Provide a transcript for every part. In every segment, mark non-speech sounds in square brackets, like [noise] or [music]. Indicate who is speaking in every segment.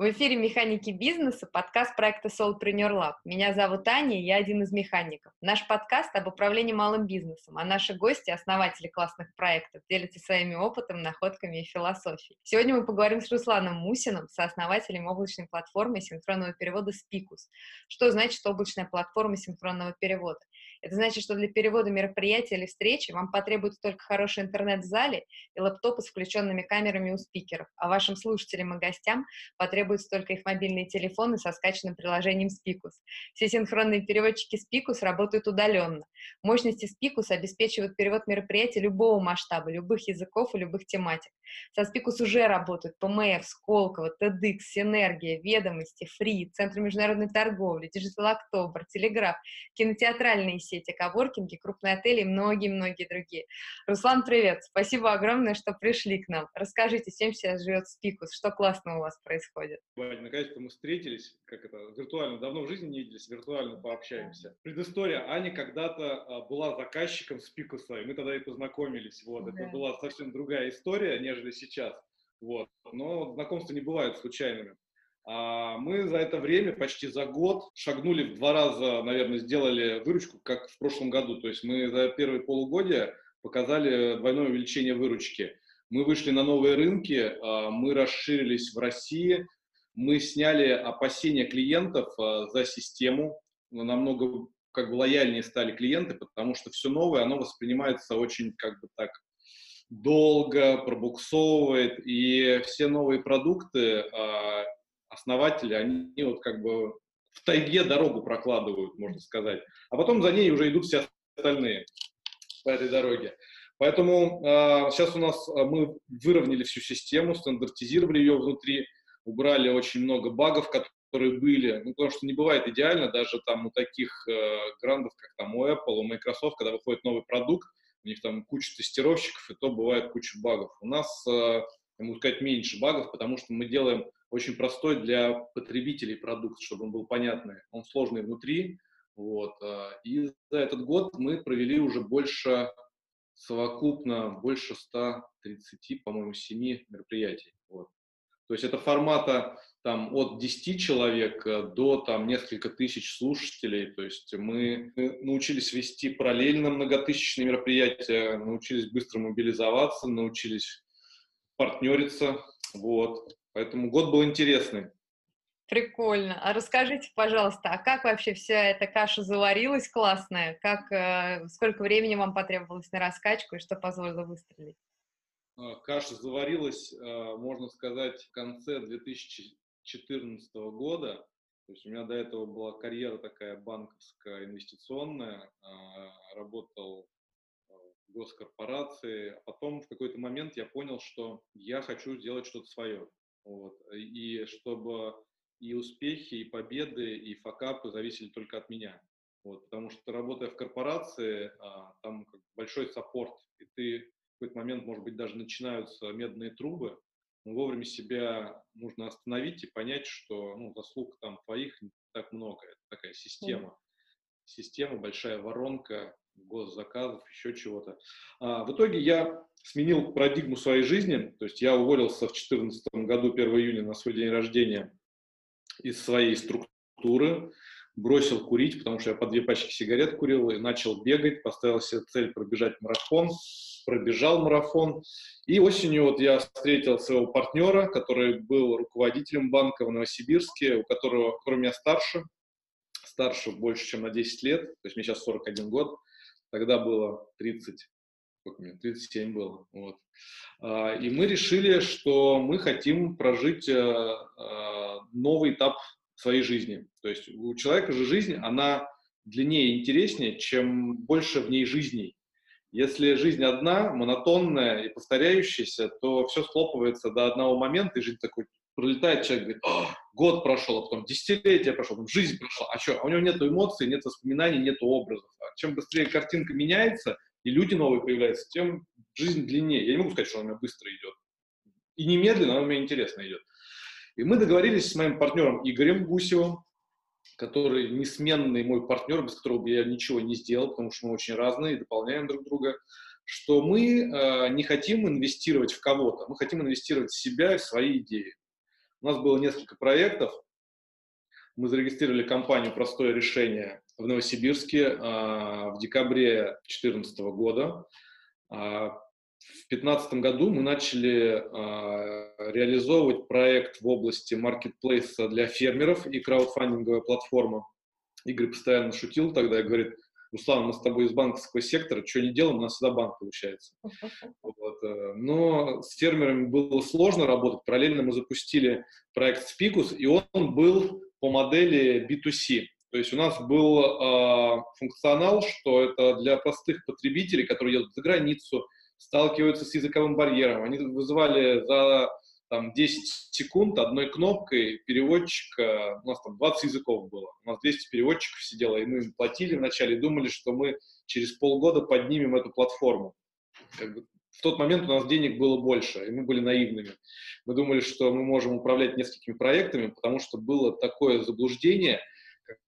Speaker 1: В эфире «Механики бизнеса», подкаст проекта Solopreneur Lab. Меня зовут Аня, я один из механиков. Наш подкаст об управлении малым бизнесом, а наши гости, основатели классных проектов, делятся своими опытом, находками и философией. Сегодня мы поговорим с Русланом Мусиным, сооснователем облачной платформы синхронного перевода Spicus. Что значит облачная платформа синхронного перевода? Это значит, что для перевода мероприятия или встречи вам потребуется только хороший интернет в зале и лаптопы с включенными камерами у спикеров, а вашим слушателям и гостям потребуются только их мобильные телефоны со скачанным приложением Spicus. Все синхронные переводчики Spicus работают удаленно. Мощности Spicus обеспечивают перевод мероприятий любого масштаба, любых языков и любых тематик. Со Spicus уже работают ПМФ, Сколково, TEDx, Синергия, Ведомости, Фри, Центр международной торговли, Digital October, Телеграф, кинотеатральные сети, коворкинги, крупные отели и многие-многие другие. Руслан, привет! Спасибо огромное, что пришли к нам. Расскажите, чем сейчас живет Спикус, что классно у вас происходит?
Speaker 2: Ваня, наконец-то мы встретились, как это, виртуально, давно в жизни не виделись, виртуально пообщаемся. Предыстория. Аня когда-то а, была заказчиком Спикуса, и мы тогда и познакомились. Вот, да. это была совсем другая история, нежели сейчас. Вот. Но знакомства не бывают случайными. А мы за это время, почти за год, шагнули в два раза, наверное, сделали выручку, как в прошлом году. То есть мы за первые полугодия показали двойное увеличение выручки. Мы вышли на новые рынки, а, мы расширились в России, мы сняли опасения клиентов а, за систему, намного как бы лояльнее стали клиенты, потому что все новое, оно воспринимается очень как бы так долго, пробуксовывает, и все новые продукты основатели, они вот как бы в тайге дорогу прокладывают, можно сказать. А потом за ней уже идут все остальные по этой дороге. Поэтому э, сейчас у нас а, мы выровняли всю систему, стандартизировали ее внутри, убрали очень много багов, которые были, ну, потому что не бывает идеально даже там у таких э, грандов, как там у Apple, у Microsoft, когда выходит новый продукт, у них там куча тестировщиков, и то бывает куча багов. У нас, э, я могу сказать, меньше багов, потому что мы делаем очень простой для потребителей продукт, чтобы он был понятный. Он сложный внутри. Вот. А, и за этот год мы провели уже больше, совокупно больше 130, по-моему, 7 мероприятий. Вот. То есть это формата там, от 10 человек э, до там, несколько тысяч слушателей. То есть мы научились вести параллельно многотысячные мероприятия, научились быстро мобилизоваться, научились партнериться. Вот. Поэтому год был интересный.
Speaker 1: Прикольно. А расскажите, пожалуйста, а как вообще вся эта каша заварилась классная? Как, э, сколько времени вам потребовалось на раскачку и что позволило выстрелить?
Speaker 2: А, каша заварилась, э, можно сказать, в конце 2014 года. То есть у меня до этого была карьера такая банковская, инвестиционная. А, работал э, в госкорпорации. А потом в какой-то момент я понял, что я хочу сделать что-то свое. Вот. И чтобы и успехи, и победы, и факапы зависели только от меня. Вот, потому что работая в корпорации, а, там как большой саппорт, и ты в какой-то момент, может быть, даже начинаются медные трубы, но вовремя себя нужно остановить и понять, что ну, заслуг там твоих не так много. Это такая система. Mm. Система, большая воронка, госзаказов, еще чего-то. А, в итоге я сменил парадигму своей жизни, то есть я уволился в 2014 году, 1 июня, на свой день рождения из своей структуры, бросил курить, потому что я по две пачки сигарет курил и начал бегать, поставил себе цель пробежать марафон, пробежал марафон. И осенью вот я встретил своего партнера, который был руководителем банка в Новосибирске, у которого, который меня старше, старше больше, чем на 10 лет, то есть мне сейчас 41 год, тогда было 30, сколько мне, 37 было. Вот. А, и мы решили, что мы хотим прожить э, э, новый этап своей жизни. То есть у человека же жизнь, она длиннее и интереснее, чем больше в ней жизней. Если жизнь одна, монотонная и повторяющаяся, то все схлопывается до одного момента, и жизнь такой пролетает, человек говорит, год прошел, а потом десятилетие прошло, потом жизнь прошла. А что? А у него нет эмоций, нет воспоминаний, нет образов. А чем быстрее картинка меняется, и люди новые появляются, тем жизнь длиннее. Я не могу сказать, что она у меня быстро идет. И немедленно, она у меня интересно идет. И мы договорились с моим партнером Игорем Гусевым, который несменный мой партнер, без которого я ничего не сделал, потому что мы очень разные, дополняем друг друга, что мы э, не хотим инвестировать в кого-то, мы хотим инвестировать в себя и в свои идеи. У нас было несколько проектов. Мы зарегистрировали компанию «Простое решение» в Новосибирске в декабре 2014 года. В 2015 году мы начали э, реализовывать проект в области маркетплейса для фермеров и краудфандинговая платформа. Игорь постоянно шутил тогда и говорит, Руслан, мы с тобой из банковского сектора, что не делаем, у нас всегда банк получается. [laughs] Э, но с фермерами было сложно работать. Параллельно мы запустили проект Spicus, и он был по модели B2C. То есть у нас был э, функционал, что это для простых потребителей, которые едут за границу, сталкиваются с языковым барьером. Они вызывали за там, 10 секунд одной кнопкой переводчика, у нас там 20 языков было, у нас 200 переводчиков сидело, и мы им платили вначале думали, что мы через полгода поднимем эту платформу. Как бы в тот момент у нас денег было больше, и мы были наивными. Мы думали, что мы можем управлять несколькими проектами, потому что было такое заблуждение,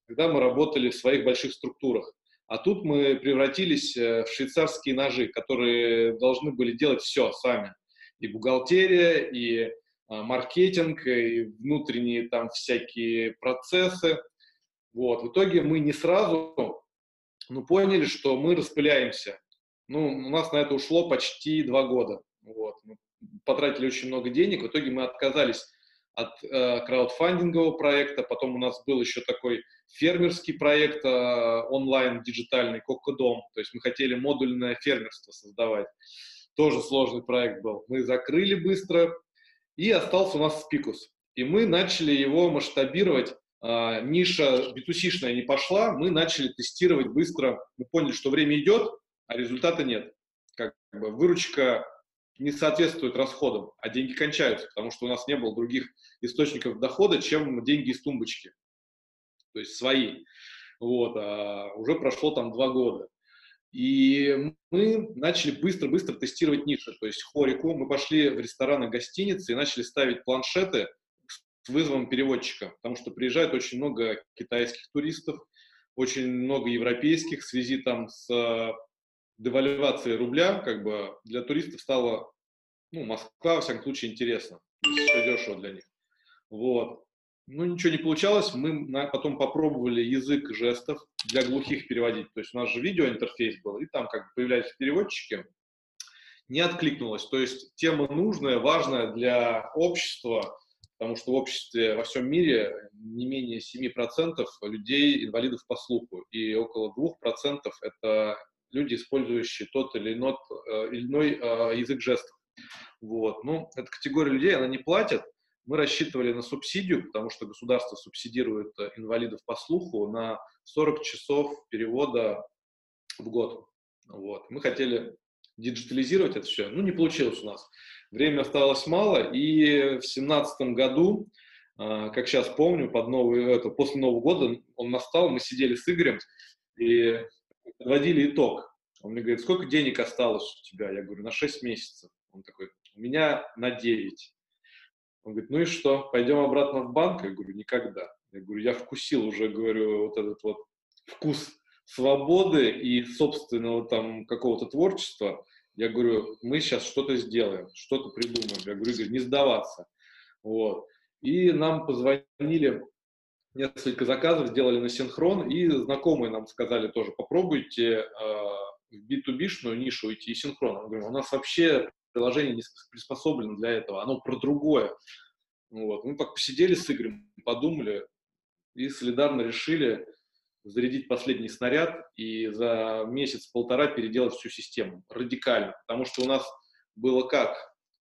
Speaker 2: когда мы работали в своих больших структурах. А тут мы превратились э, в швейцарские ножи, которые должны были делать все сами. И бухгалтерия, и а, маркетинг, и внутренние там всякие процессы. Вот. В итоге мы не сразу ну, поняли, что мы распыляемся. Ну, у нас на это ушло почти два года. Вот. Мы потратили очень много денег, в итоге мы отказались от э, краудфандингового проекта, потом у нас был еще такой фермерский проект э, онлайн диджитальный Кокодом, то есть мы хотели модульное фермерство создавать, тоже сложный проект был. Мы закрыли быстро, и остался у нас Спикус. И мы начали его масштабировать, э, ниша b не пошла, мы начали тестировать быстро, мы поняли, что время идет, а результата нет. Как бы выручка не соответствует расходам, а деньги кончаются, потому что у нас не было других источников дохода, чем деньги из тумбочки, то есть свои. Вот, а уже прошло там два года. И мы начали быстро-быстро тестировать ниши, то есть хорику. Мы пошли в рестораны, гостиницы и начали ставить планшеты с вызовом переводчика, потому что приезжает очень много китайских туристов, очень много европейских в связи там с девальвации рубля, как бы для туристов стало, ну, Москва, во всяком случае, интересно. Все дешево для них. Вот. Ну, ничего не получалось. Мы потом попробовали язык жестов для глухих переводить. То есть у нас же видеоинтерфейс был, и там как бы появлялись переводчики. Не откликнулось. То есть тема нужная, важная для общества, потому что в обществе во всем мире не менее 7% людей инвалидов по слуху, и около 2% это люди, использующие тот или иной, э, э, язык жестов. Вот. Ну, эта категория людей, она не платит. Мы рассчитывали на субсидию, потому что государство субсидирует э, инвалидов по слуху на 40 часов перевода в год. Вот. Мы хотели диджитализировать это все. Ну, не получилось у нас. Время осталось мало, и в 2017 году, как сейчас помню, под новый, это, после Нового года он настал, мы сидели с Игорем и подводили итог. Он мне говорит, сколько денег осталось у тебя? Я говорю, на 6 месяцев. Он такой, у меня на 9. Он говорит, ну и что, пойдем обратно в банк? Я говорю, никогда. Я говорю, я вкусил уже, говорю, вот этот вот вкус свободы и собственного там какого-то творчества. Я говорю, мы сейчас что-то сделаем, что-то придумаем. Я говорю, не сдаваться. Вот. И нам позвонили несколько заказов сделали на синхрон, и знакомые нам сказали тоже, попробуйте э, в B2B-шную нишу идти и синхрон. Мы говорим, у нас вообще приложение не приспособлено для этого, оно про другое. Вот. Мы так посидели с Игорем, подумали и солидарно решили зарядить последний снаряд и за месяц-полтора переделать всю систему радикально. Потому что у нас было как?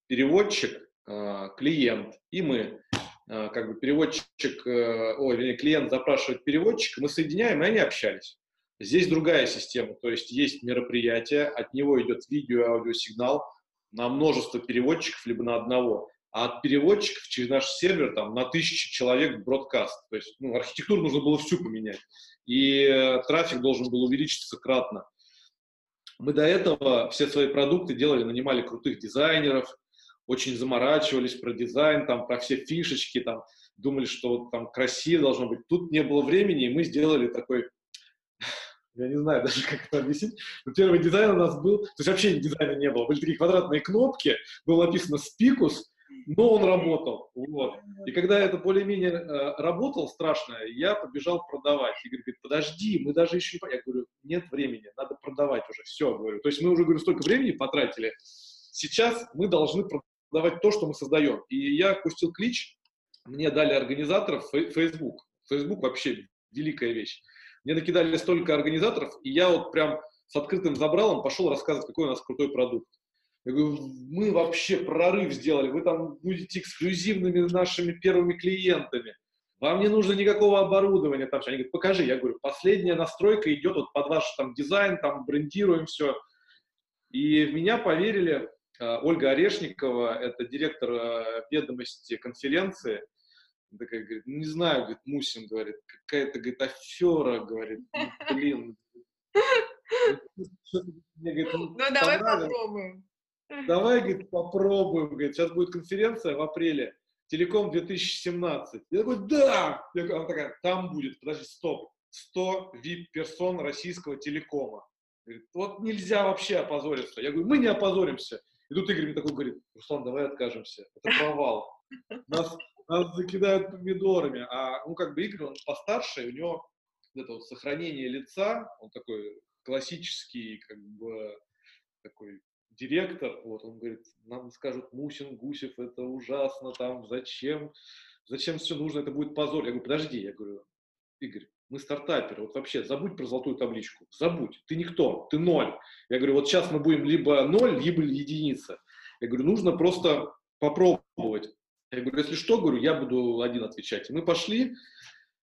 Speaker 2: Переводчик, э, клиент и мы. Э, как бы переводчик, э, ой, клиент запрашивает переводчика, мы соединяем, и они общались. Здесь другая система, то есть есть мероприятие, от него идет видео и аудиосигнал на множество переводчиков, либо на одного, а от переводчиков через наш сервер там на тысячи человек бродкаст. То есть ну, архитектуру нужно было всю поменять, и э, трафик должен был увеличиться кратно. Мы до этого все свои продукты делали, нанимали крутых дизайнеров, очень заморачивались про дизайн, там, про все фишечки, там, думали, что вот там красиво должно быть. Тут не было времени, и мы сделали такой, я не знаю [laughs] даже, как это объяснить, но первый дизайн у нас был, то есть вообще дизайна не было, были такие квадратные кнопки, было написано «Спикус», но он работал. Вот. И когда это более-менее э, работал страшно, я побежал продавать. Игорь говорит, подожди, мы даже еще не... Я говорю, нет времени, надо продавать уже, все, говорю. То есть мы уже, говорю, столько времени потратили, сейчас мы должны продавать то, что мы создаем. И я пустил клич, мне дали организаторов Facebook. Facebook вообще великая вещь. Мне накидали столько организаторов, и я вот прям с открытым забралом пошел рассказывать, какой у нас крутой продукт. Я говорю, мы вообще прорыв сделали, вы там будете эксклюзивными нашими первыми клиентами. Вам не нужно никакого оборудования. Там, они говорят, покажи. Я говорю, последняя настройка идет вот под ваш там дизайн, там брендируем все. И в меня поверили Ольга Орешникова, это директор э, ведомости конференции. Такая говорит, не знаю, говорит, Мусин, говорит, какая-то, говорит, афера, говорит, ну, блин.
Speaker 1: Мне говорит, ну, ну давай попробуем.
Speaker 2: Давай, говорит, попробуем, говорит, сейчас будет конференция в апреле, Телеком 2017. Я такой, да! Я, она такая, там будет, подожди, стоп, 100 VIP-персон российского телекома. Говорит, вот нельзя вообще опозориться. Я говорю, мы не опозоримся. И тут Игорь мне такой говорит, Руслан, давай откажемся. Это провал. Нас, нас закидают помидорами. А, ну, как бы Игорь, он постарше, у него это вот сохранение лица, он такой классический, как бы, такой директор, вот, он говорит, нам скажут, Мусин, Гусев, это ужасно, там, зачем, зачем все нужно, это будет позор. Я говорю, подожди, я говорю, Игорь, мы стартаперы, вот вообще забудь про золотую табличку, забудь, ты никто, ты ноль. Я говорю, вот сейчас мы будем либо ноль, либо единица. Я говорю, нужно просто попробовать. Я говорю, если что, говорю, я буду один отвечать. И мы пошли,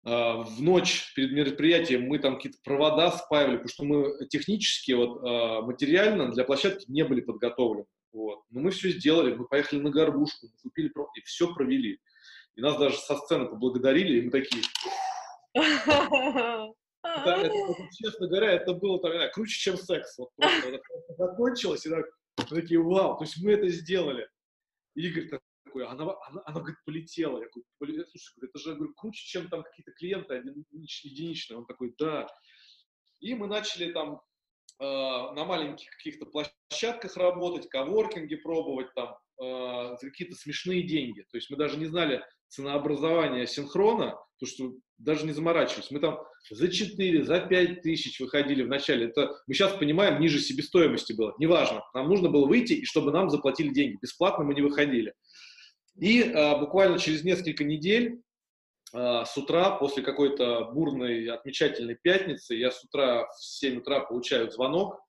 Speaker 2: а, в ночь перед мероприятием мы там какие-то провода спаивали, потому что мы технически, вот, а, материально для площадки не были подготовлены. Вот. Но мы все сделали, мы поехали на горбушку, мы купили и все провели. И нас даже со сцены поблагодарили, и мы такие... Это, это, [laughs] честно говоря, это было знаю, круче, чем секс. Вот просто это закончилось, и так, мы такие, вау, то есть мы это сделали. Игорь такой, она, она, она говорит, полетела. Я говорю, слушай, это же говорю, круче, чем там какие-то клиенты единичные. Он такой, да. И мы начали там э, на маленьких каких-то площадках работать, коворкинги пробовать там э, за какие-то смешные деньги. То есть мы даже не знали ценообразования синхрона, то что даже не заморачивались. Мы там за 4, за 5 тысяч выходили в начале. Это мы сейчас понимаем, ниже себестоимости было. Неважно. Нам нужно было выйти, и чтобы нам заплатили деньги. Бесплатно мы не выходили. И а, буквально через несколько недель а, с утра, после какой-то бурной, отмечательной пятницы, я с утра в 7 утра получаю звонок,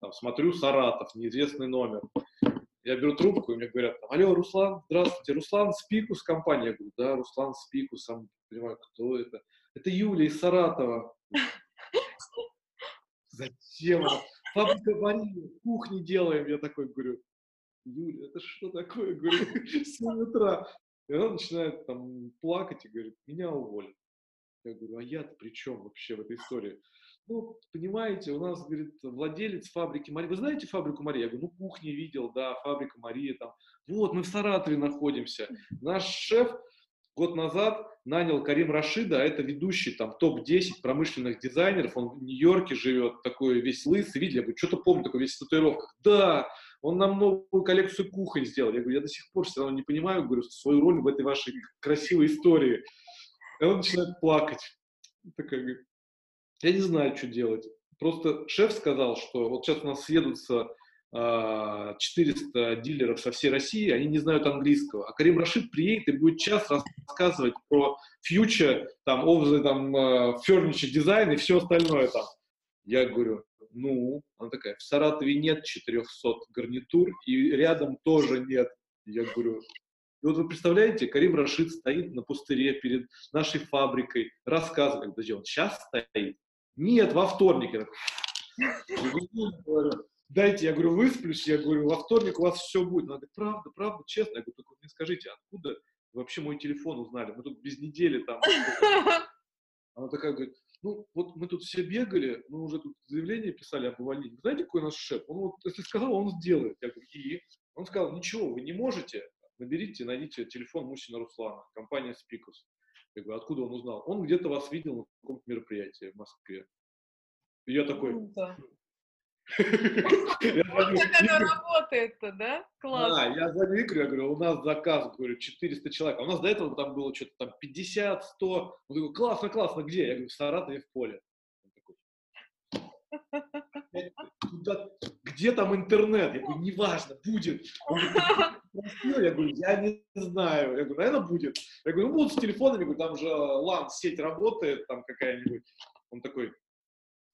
Speaker 2: там, смотрю, Саратов, неизвестный номер. Я беру трубку, и мне говорят, алло, Руслан, здравствуйте, Руслан Спикус, компания. Я говорю, да, Руслан Спикус, сам понимаю, кто это. Это Юлия из Саратова. Зачем? Фабрика Марии, кухни делаем. Я такой говорю, Юля, это что такое? Говорю, [laughs] 7 утра. И она начинает там плакать и говорит, меня уволят. Я говорю, а я-то при чем вообще в этой истории? Ну, понимаете, у нас, говорит, владелец фабрики Марии. Вы знаете фабрику Марии? Я говорю, ну, кухни видел, да, фабрика Марии там. Вот, мы в Саратове находимся. Наш шеф год назад нанял Карим Рашида, а это ведущий там топ-10 промышленных дизайнеров. Он в Нью-Йорке живет, такой весь лысый, видели? Я говорю, что-то помню, такой весь в татуировках. Да, он нам новую коллекцию кухонь сделал. Я говорю, я до сих пор все равно не понимаю, говорю, свою роль в этой вашей красивой истории. И он начинает плакать. Такая говорит, я не знаю, что делать. Просто шеф сказал, что вот сейчас у нас съедутся 400 а, дилеров со всей России, они не знают английского. А Карим Рашид приедет и будет час рассказывать про future, там, the, там, uh, furniture design и все остальное там. Я говорю, ну, она такая, в Саратове нет 400 гарнитур, и рядом тоже нет. Я говорю, и вот вы представляете, Карим Рашид стоит на пустыре перед нашей фабрикой, рассказывает, подожди, он сейчас стоит? Нет, во вторник. Я говорю, дайте, я говорю, высплюсь, я говорю, во вторник у вас все будет. Она говорит, правда, правда, честно. Я говорю, только мне скажите, откуда вообще мой телефон узнали? Мы тут без недели там. [laughs] Она такая говорит, ну, вот мы тут все бегали, мы уже тут заявление писали об увольнении. Знаете, какой наш шеф? Он вот, если сказал, он сделает. Я говорю, и? Он сказал, ничего, вы не можете, наберите, найдите телефон Мусина Руслана, компания Спикус. Я говорю, откуда он узнал? Он где-то вас видел на каком-то мероприятии в И я такой... [laughs]
Speaker 1: работает-то, да? Класс.
Speaker 2: Да, я звоню Игорю, я говорю, у нас заказ, говорю, 400 человек, а у нас до этого там было что-то там 50, 100. Он такой, классно, классно, где? Я говорю, в Саратове в поле. Где [laughs] там интернет? Я говорю, неважно, будет. [laughs] Говорит, я говорю, я не знаю. Я говорю, наверное, будет. Я говорю, ну будут с телефонами, говорю, там же LAN, сеть работает, там какая-нибудь. Он такой,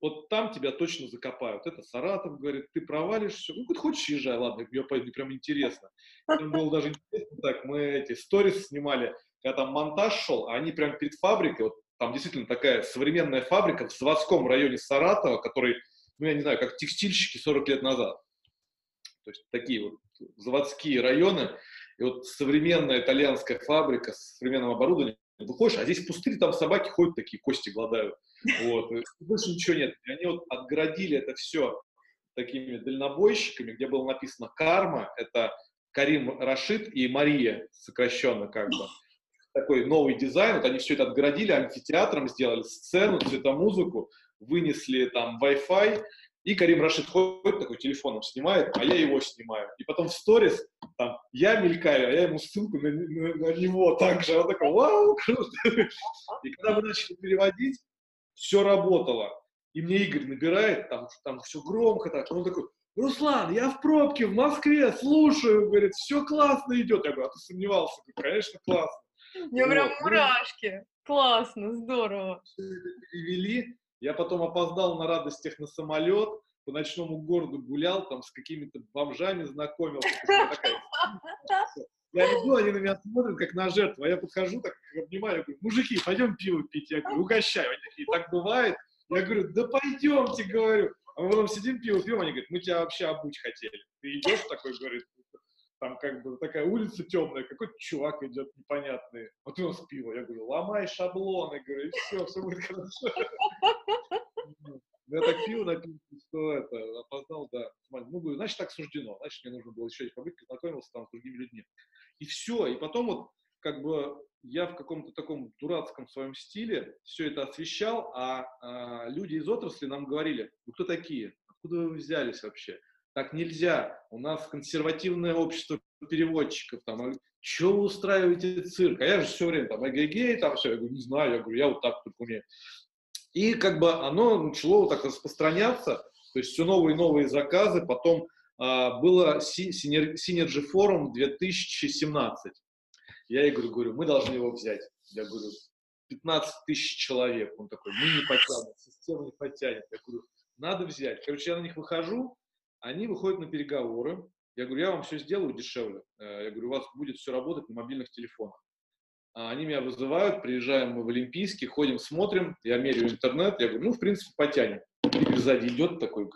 Speaker 2: вот там тебя точно закопают. Это Саратов, говорит, ты провалишься. Ну, хоть хочешь, езжай, ладно, пойду, прям интересно. Там было даже интересно так, мы эти сторис снимали, когда там монтаж шел, а они прям перед фабрикой, вот там действительно такая современная фабрика в заводском районе Саратова, который, ну, я не знаю, как текстильщики 40 лет назад. То есть такие вот заводские районы. И вот современная итальянская фабрика с современным оборудованием, выходишь, а здесь пустырь, там собаки ходят такие, кости гладают. Вот. больше ничего нет. И они вот отгородили это все такими дальнобойщиками, где было написано «Карма», это Карим Рашид и Мария, сокращенно как бы такой новый дизайн, вот они все это отгородили, амфитеатром сделали сцену, цветомузыку, вынесли там Wi-Fi, и Карим Рашид ходит такой телефоном снимает, а я его снимаю. И потом в сторис там я мелькаю, а я ему ссылку на, на, на него также. Он такой, вау, круто. И когда мы начали переводить, все работало. И мне Игорь набирает, там, там все громко так. Он такой, Руслан, я в пробке в Москве, слушаю, говорит, все классно идет. Я говорю, а ты сомневался? Я говорю, конечно, классно.
Speaker 1: У меня вот. прям ну, мурашки. Классно, здорово.
Speaker 2: Перевели. Я потом опоздал на радостях на самолет, по ночному городу гулял, там с какими-то бомжами знакомился. Я иду, они на меня смотрят, как на жертву. А я подхожу, так обнимаю, говорю, мужики, пойдем пиво пить. Я говорю, угощаю. Они такие, так бывает? Я говорю, да пойдемте, говорю. А мы потом сидим, пиво пьем, они говорят, мы тебя вообще обуть хотели. Ты идешь такой, говорит, там как бы такая улица темная, какой-то чувак идет непонятный, вот и он с пива. Я говорю, ломай шаблоны, говорю, и все, все будет хорошо. Я так пиво напил, что это, опознал, да. Ну, говорю, значит, так суждено. Значит, мне нужно было еще побыть, познакомился там с другими людьми. И все. И потом вот, как бы, я в каком-то таком дурацком своем стиле все это освещал, а, а люди из отрасли нам говорили, вы кто такие? Откуда вы взялись вообще? Так нельзя. У нас консервативное общество переводчиков. Там, что вы устраиваете цирк? А я же все время там эгегей, там все. Я говорю, не знаю. Я говорю, я вот так только умею. И как бы оно начало так распространяться. То есть все новые и новые заказы. Потом а, было Synergy Forum 2017. Я Игорю говорю, мы должны его взять. Я говорю, 15 тысяч человек. Он такой, мы не потянем, система не потянет. Я говорю, надо взять. Короче, я на них выхожу, они выходят на переговоры. Я говорю, я вам все сделаю дешевле. Э, я говорю, у вас будет все работать на мобильных телефонах. А они меня вызывают, приезжаем мы в Олимпийский, ходим, смотрим, я меряю интернет, я говорю, ну, в принципе, потянем. Игорь сзади идет такой,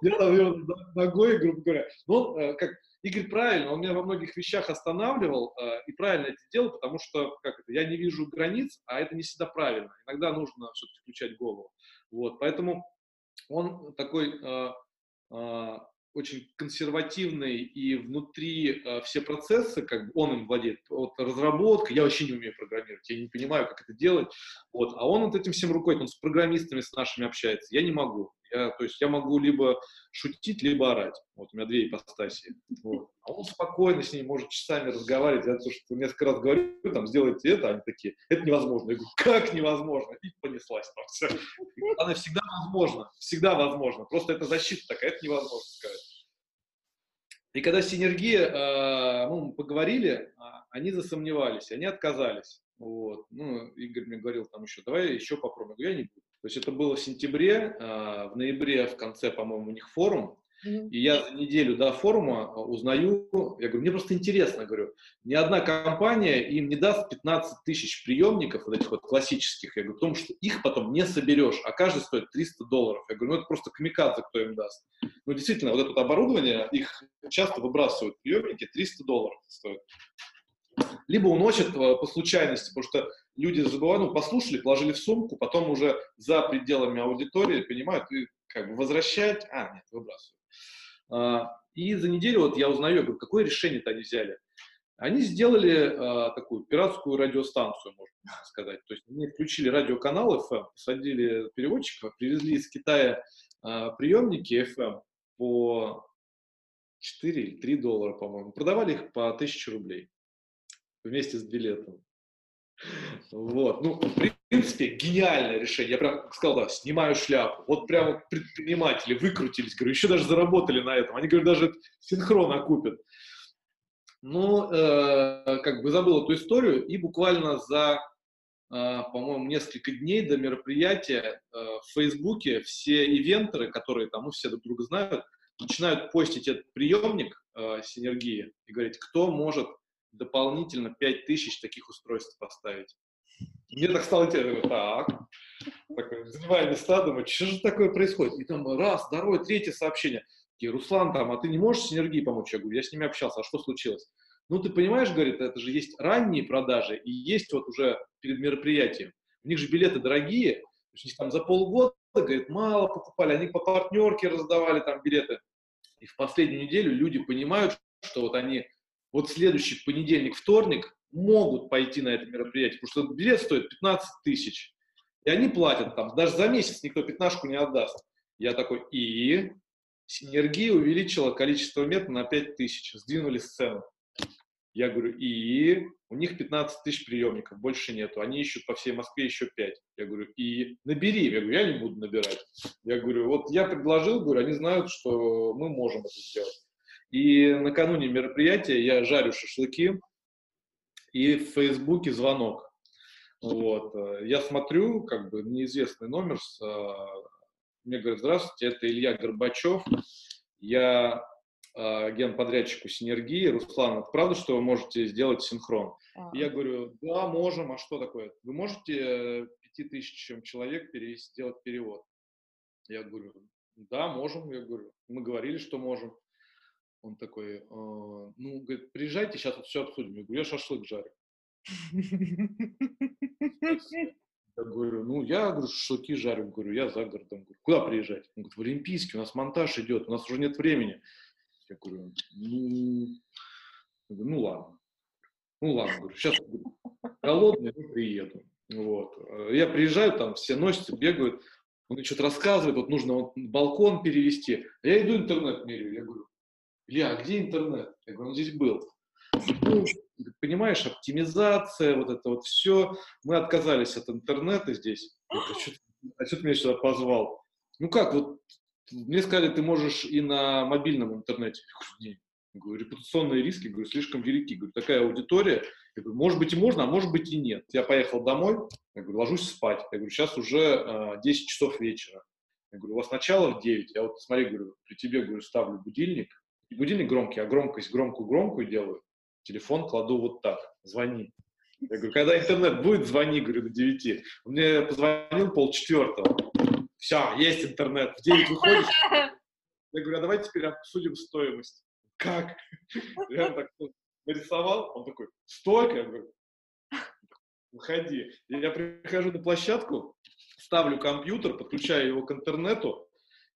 Speaker 2: я там его ногой, грубо говоря. Но э, как Игорь правильно, он меня во многих вещах останавливал э, и правильно это делал, потому что как это, я не вижу границ, а это не всегда правильно. Иногда нужно все-таки включать голову. Вот, поэтому он такой э, э, очень консервативный и внутри э, все процессы, как бы он им владеет. Вот разработка, я вообще не умею программировать, я не понимаю, как это делать. Вот, а он вот этим всем руководит, он с программистами с нашими общается. Я не могу. Я, то есть я могу либо шутить, либо орать. Вот у меня две ипостаси. Вот. А он спокойно с ней может часами разговаривать. Я то, что несколько раз говорю, там, сделайте это, они такие, это невозможно. Я говорю, как невозможно? И понеслась там все. Она всегда возможно, всегда возможно. Просто это защита такая, это невозможно сказать. И когда синергия, э, ну, поговорили, а, они засомневались, они отказались. Вот. Ну, Игорь мне говорил там еще, давай еще попробуем. Я не буду. То есть это было в сентябре, а, в ноябре в конце, по-моему, у них форум, mm-hmm. и я за неделю до форума а, узнаю, я говорю, мне просто интересно, говорю, ни одна компания им не даст 15 тысяч приемников, вот этих вот классических, я говорю, потому что их потом не соберешь, а каждый стоит 300 долларов. Я говорю, ну это просто камикадзе, кто им даст. Ну действительно, вот это вот оборудование, их часто выбрасывают приемники, 300 долларов стоит либо уносят э, по случайности, потому что люди забывают, ну, послушали, положили в сумку, потом уже за пределами аудитории понимают, и как бы возвращать, а, нет, выбрасывают. А, и за неделю вот я узнаю, говорю, какое решение-то они взяли. Они сделали э, такую пиратскую радиостанцию, можно сказать. То есть они включили радиоканал FM, посадили переводчика, привезли из Китая э, приемники FM, по 4 или 3 доллара, по-моему. Продавали их по 1000 рублей вместе с билетом. Вот, ну, в принципе, гениальное решение. Я прям сказал, да, снимаю шляпу. Вот прямо предприниматели выкрутились, говорю, еще даже заработали на этом. Они, говорят, даже синхрон окупят. Ну, э, как бы забыл эту историю, и буквально за, э, по-моему, несколько дней до мероприятия э, в Фейсбуке все ивентеры, которые там, ну, все друг друга знают, начинают постить этот приемник э, синергии и говорить, кто может дополнительно 5000 таких устройств поставить. Мне так стало интересно, так, такой, занимая места, думаю, что же такое происходит? И там раз, второе, третье сообщение. И Руслан там, а ты не можешь синергии помочь? Я говорю, я с ними общался, а что случилось? Ну, ты понимаешь, говорит, это же есть ранние продажи и есть вот уже перед мероприятием. У них же билеты дорогие, то есть у них там за полгода, говорит, мало покупали, они по партнерке раздавали там билеты. И в последнюю неделю люди понимают, что вот они вот следующий понедельник, вторник могут пойти на это мероприятие, потому что билет стоит 15 тысяч. И они платят там, даже за месяц никто пятнашку не отдаст. Я такой, и Синергия увеличила количество мет на 5 тысяч, сдвинули сцену. Я говорю, и у них 15 тысяч приемников, больше нету. Они ищут по всей Москве еще 5. Я говорю, и набери. Я говорю, я не буду набирать. Я говорю, вот я предложил, говорю, они знают, что мы можем это сделать. И накануне мероприятия я жарю шашлыки, и в Фейсбуке звонок. Вот. Я смотрю, как бы неизвестный номер с мне говорят, здравствуйте, это Илья Горбачев, я э, генподрядчик у Синергии. Руслан, это правда, что вы можете сделать синхрон? А. Я говорю, да, можем, а что такое? Вы можете э, пяти тысячам человек перевести, сделать перевод? Я говорю, да, можем, я говорю, мы говорили, что можем. Он такой, э, ну, говорит, приезжайте, сейчас вот все обсудим. Я говорю, я шашлык жарю. [laughs] Я говорю, ну, я, говорю, шашлыки жарю. Говорю, я за городом. Говорю, куда приезжать? Он говорит, в Олимпийский, у нас монтаж идет, у нас уже нет времени. Я говорю, ну, я говорю, ну ладно. Ну ладно, говорю, сейчас голодный, ну, приеду. Вот. Я приезжаю, там все носятся, бегают, он что-то рассказывает, вот нужно вот балкон перевести. А я иду интернет меряю, я говорю, Илья, а где интернет? Я говорю, он здесь был. Ну, понимаешь, оптимизация, вот это вот все. Мы отказались от интернета здесь. а что, а что ты меня сюда позвал? Ну как, вот мне сказали, ты можешь и на мобильном интернете. Я говорю, говорю, репутационные риски, говорю, слишком велики. Говорю, такая аудитория. Я говорю, может быть и можно, а может быть и нет. Я поехал домой, я говорю, ложусь спать. Я говорю, сейчас уже э, 10 часов вечера. Я говорю, у вас начало в 9. Я вот смотри, говорю, при тебе, говорю, ставлю будильник. И будильник громкий, а громкость громкую-громкую делаю телефон кладу вот так, звони. Я говорю, когда интернет будет, звони, говорю, до 9. Он мне позвонил полчетвертого. Все, есть интернет. В 9 выходишь. Я говорю, а давайте теперь обсудим стоимость. Как? Я так нарисовал. Он такой, столько? Я говорю, выходи. Я прихожу на площадку, ставлю компьютер, подключаю его к интернету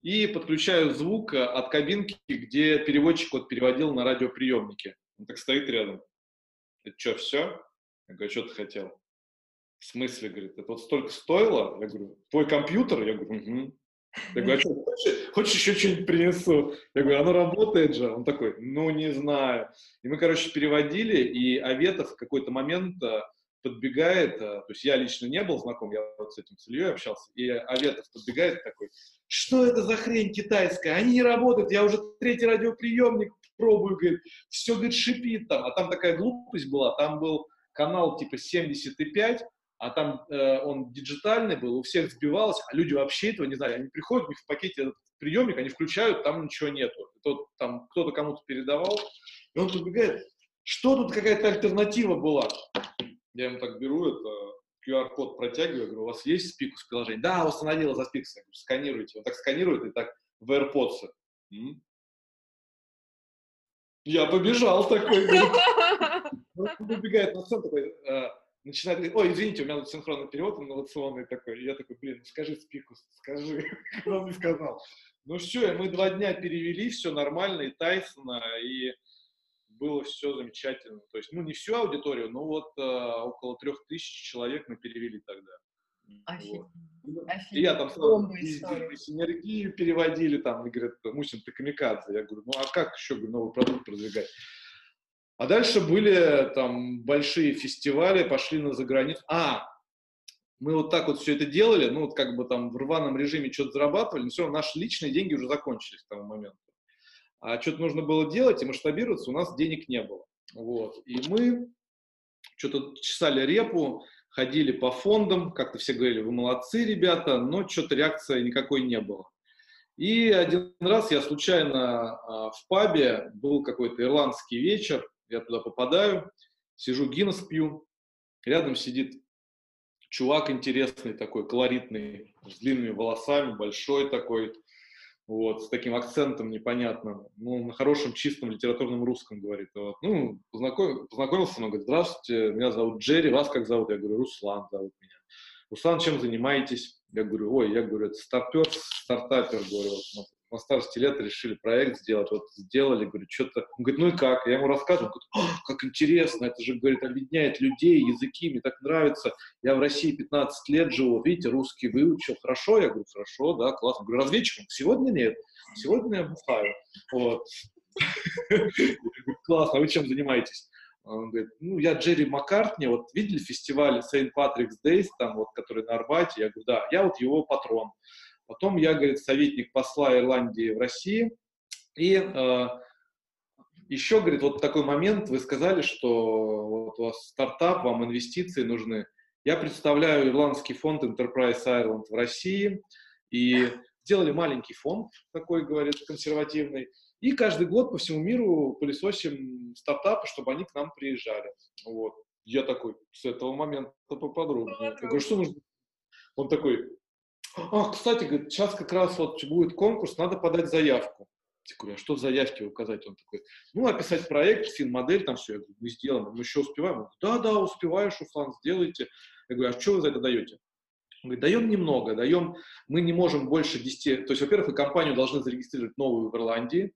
Speaker 2: и подключаю звук от кабинки, где переводчик вот переводил на радиоприемнике. Он так стоит рядом. Это что, все? Я говорю, что ты хотел? В смысле, говорит, это вот столько стоило? Я говорю, твой компьютер? Я говорю, угу. Я говорю, а что, хочешь, хочешь еще что-нибудь принесу? Я говорю, оно работает же. Он такой, ну, не знаю. И мы, короче, переводили, и Аветов в какой-то момент э, подбегает, э, то есть я лично не был знаком, я вот с этим с Ильей общался, и Аветов подбегает такой, что это за хрень китайская? Они не работают, я уже третий радиоприемник пробую, говорит, все, говорит, шипит там. А там такая глупость была, там был канал типа 75, а там э, он диджитальный был, у всех сбивалось, а люди вообще этого не знали. Они приходят, у них в пакете этот приемник, они включают, там ничего нету. Это там кто-то кому-то передавал, и он подбегает, что тут какая-то альтернатива была? Я ему так беру это, QR-код протягиваю, говорю, у вас есть спикус приложение? Да, установила за спикус. Сканируйте. Он так сканирует и так в AirPods. Я побежал такой. Выбегает на сцену такой, э, начинает говорить, ой, извините, у меня тут синхронный перевод инновационный такой. я такой, блин, ну скажи спикус, скажи. [laughs] Он не сказал. Ну все, мы два дня перевели, все нормально, и Тайсона, и было все замечательно. То есть, ну, не всю аудиторию, но вот э, около трех тысяч человек мы перевели тогда. Вот. И я там сразу
Speaker 1: синергию
Speaker 2: переводили, там, и говорят, Мусин, ты камикадзе. Я говорю, ну а как еще говорю, новый продукт продвигать? А дальше были там большие фестивали, пошли на заграницу. А, мы вот так вот все это делали, ну вот как бы там в рваном режиме что-то зарабатывали, но все, наши личные деньги уже закончились к тому моменту. А что-то нужно было делать и масштабироваться, у нас денег не было. Вот. И мы что-то чесали репу, ходили по фондам, как-то все говорили, вы молодцы, ребята, но что-то реакции никакой не было. И один раз я случайно а, в пабе, был какой-то ирландский вечер, я туда попадаю, сижу Гиннес пью, рядом сидит чувак интересный такой, колоритный, с длинными волосами, большой такой, вот, с таким акцентом непонятным, ну, на хорошем, чистом литературном русском говорит. Вот. Ну, познаком, познакомился, он говорит, здравствуйте, меня зовут Джерри, вас как зовут? Я говорю, Руслан зовут меня. Руслан, чем занимаетесь? Я говорю, ой, я говорю, это стартер, стартапер, говорю, на старости лет решили проект сделать, вот сделали, говорю, что-то, он говорит, ну и как? Я ему рассказываю, он говорит, как интересно, это же, говорит, объединяет людей, языки, мне так нравится, я в России 15 лет живу, видите, русский выучил, хорошо? Я говорю, хорошо, да, классно. говорю, разведчиком? Сегодня нет, сегодня я бухаю. Вот. [laughs] Классно, а вы чем занимаетесь? Он говорит, ну, я Джерри Маккартни, вот видели фестиваль St. Patrick's Days, там вот, который на Арбате? Я говорю, да, я вот его патрон. Потом я, говорит, советник посла Ирландии в России. И э, еще, говорит, вот такой момент, вы сказали, что вот у вас стартап, вам инвестиции нужны. Я представляю ирландский фонд Enterprise Ireland в России, и сделали маленький фонд, такой, говорит, консервативный, и каждый год по всему миру пылесосим стартапы, чтобы они к нам приезжали. Вот. Я такой, с этого момента поподробнее. Я говорю, что нужно? Он такой, а, кстати, говорит, сейчас как раз вот будет конкурс, надо подать заявку. Я говорю, а что в заявке указать? Он такой, ну, описать проект, фин-модель, там все. Я говорю, мы сделаем, мы еще успеваем? Он говорит, да, да, успеваешь, Уфлан, сделайте. Я говорю, а что вы за это даете? Он говорит, даем немного, даем, мы не можем больше 10, то есть, во-первых, вы компанию должны зарегистрировать новую в Ирландии,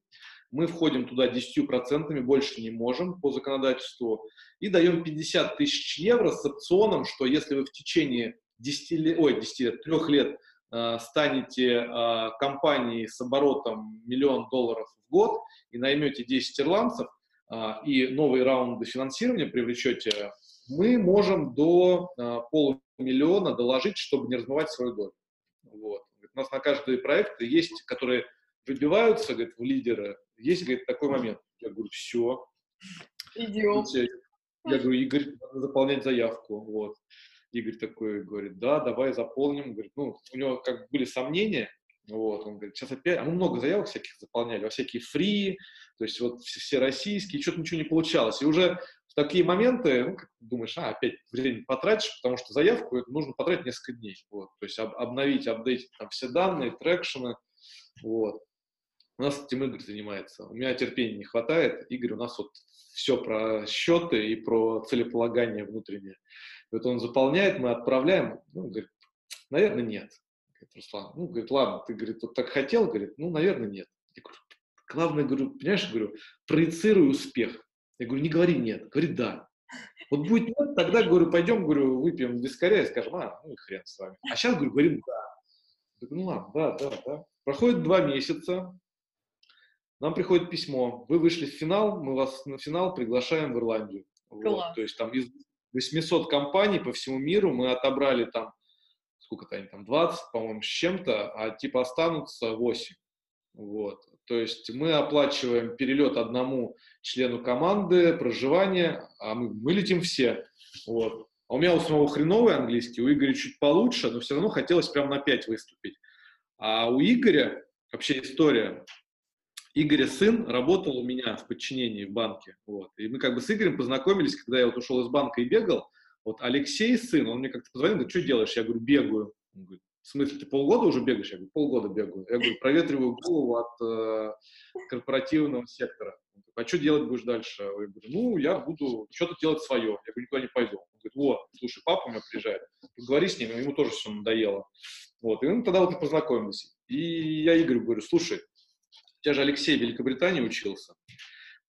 Speaker 2: мы входим туда 10%, больше не можем по законодательству, и даем 50 тысяч евро с опционом, что если вы в течение 10 лет, ой, 10 лет, 3 лет э, станете э, компанией с оборотом миллион долларов в год и наймете 10 ирландцев, э, и новые раунды финансирования привлечете, мы можем до э, полумиллиона доложить, чтобы не размывать свою долю. Вот. У нас на каждый проект есть, которые выбиваются говорит, в лидеры, есть говорит, такой момент. Я говорю, все.
Speaker 1: Идем.
Speaker 2: Я говорю, Игорь, надо заполнять заявку. Вот. Игорь такой говорит, да, давай заполним. Говорит, ну, у него как были сомнения, вот, он говорит, сейчас опять, а мы много заявок всяких заполняли, во всякие фри, то есть вот все, российские, что-то ничего не получалось. И уже в такие моменты, ну, как думаешь, а, опять время потратишь, потому что заявку нужно потратить несколько дней, вот, то есть об, обновить, апдейтить там все данные, трекшены, вот. У нас этим Игорь занимается. У меня терпения не хватает. Игорь у нас вот все про счеты и про целеполагание внутреннее. Вот он заполняет, мы отправляем. Ну, говорит, наверное, нет. Говорит, Руслан, ну, говорит, ладно, ты, говорит, вот так хотел, говорит, ну, наверное, нет. Я говорю, главное, говорю, понимаешь, говорю, проецируй успех. Я говорю, не говори нет, говори да. Вот будет нет, тогда, говорю, пойдем, говорю, выпьем вискаря и скажем, а, ну и хрен с вами. А сейчас, говорю, говорим да. Я говорю, ну ладно, да, да, да. Проходит два месяца, нам приходит письмо, вы вышли в финал, мы вас на финал приглашаем в Ирландию. Вот. То есть там из 800 компаний по всему миру мы отобрали там, сколько-то они там, 20, по-моему, с чем-то, а типа останутся 8. Вот. То есть мы оплачиваем перелет одному члену команды, проживание, а мы, мы летим все. Вот. А у меня у самого хреновый английский, у Игоря чуть получше, но все равно хотелось прям на 5 выступить. А у Игоря вообще история. Игоря сын работал у меня в подчинении в банке. Вот. И мы как бы с Игорем познакомились, когда я вот ушел из банка и бегал. Вот Алексей сын, он мне как-то позвонил, говорит, что делаешь? Я говорю, бегаю. Он говорит, в смысле, ты полгода уже бегаешь? Я говорю, полгода бегаю. Я говорю, проветриваю голову от э, корпоративного сектора. Он говорит, а что делать будешь дальше? Я говорю, ну, я буду что-то делать свое. Я говорю, никуда не пойду. Он говорит, вот, слушай, папа у меня приезжает. Поговори с ним, ему тоже все надоело. Вот, и мы тогда вот и познакомились. И я Игорю говорю, слушай, тебя же Алексей в Великобритании учился.